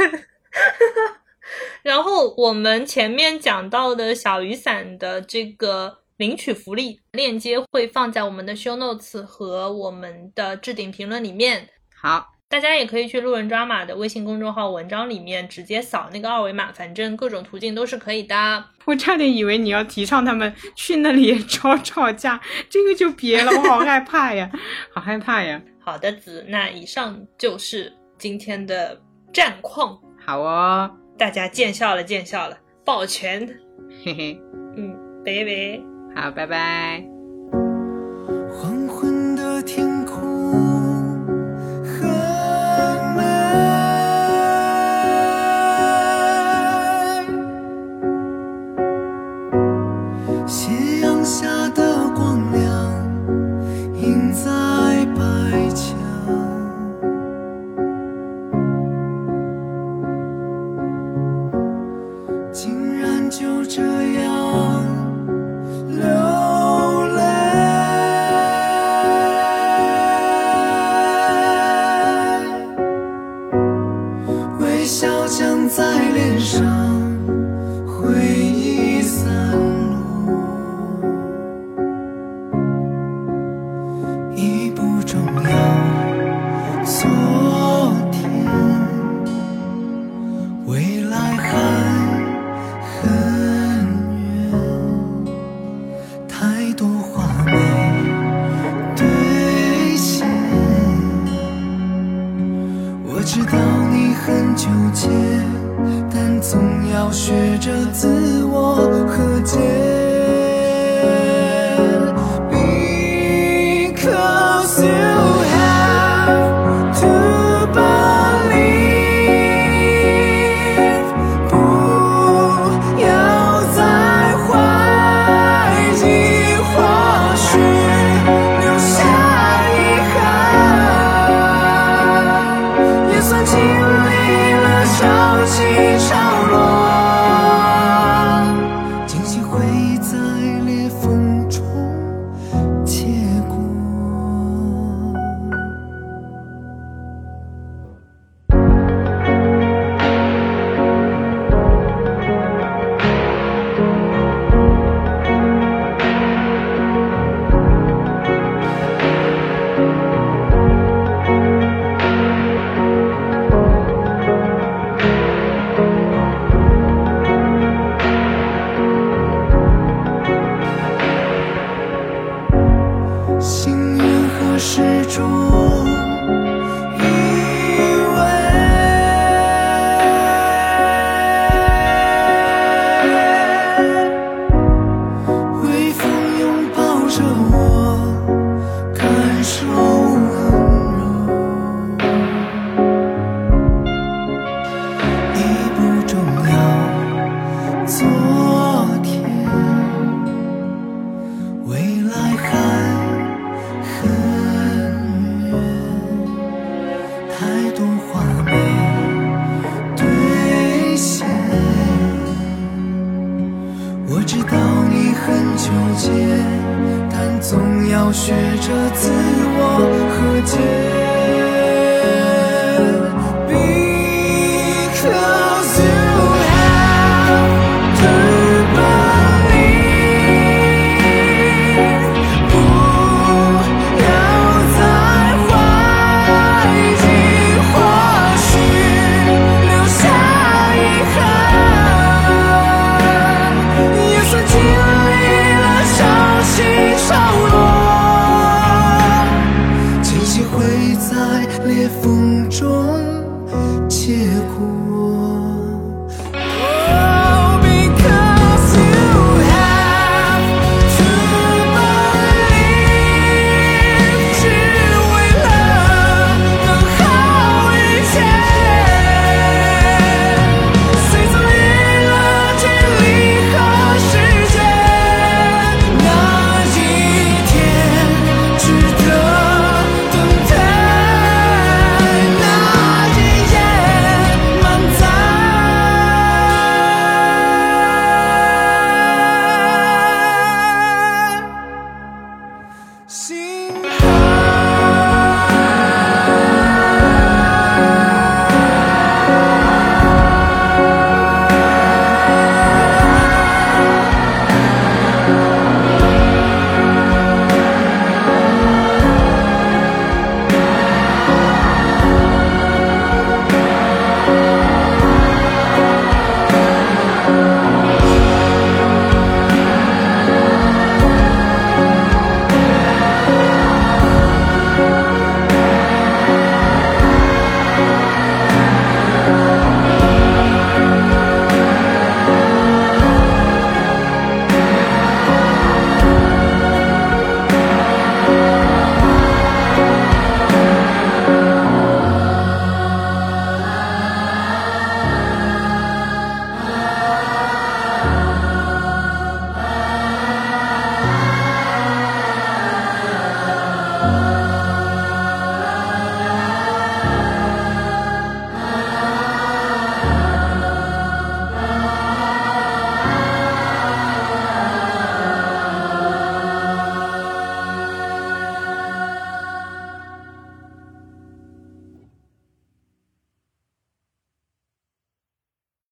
(laughs) 然后我们前面讲到的小雨伞的这个领取福利链接会放在我们的 show notes 和我们的置顶评论里面。好。大家也可以去路人抓马的微信公众号文章里面直接扫那个二维码，反正各种途径都是可以的。(laughs) 我差点以为你要提倡他们去那里吵吵架，这个就别了，我好害怕呀，好害怕呀。(laughs) 好的，子，那以上就是今天的战况。好哦，大家见笑了，见笑了，抱拳。嘿嘿，嗯，拜拜。好，拜拜。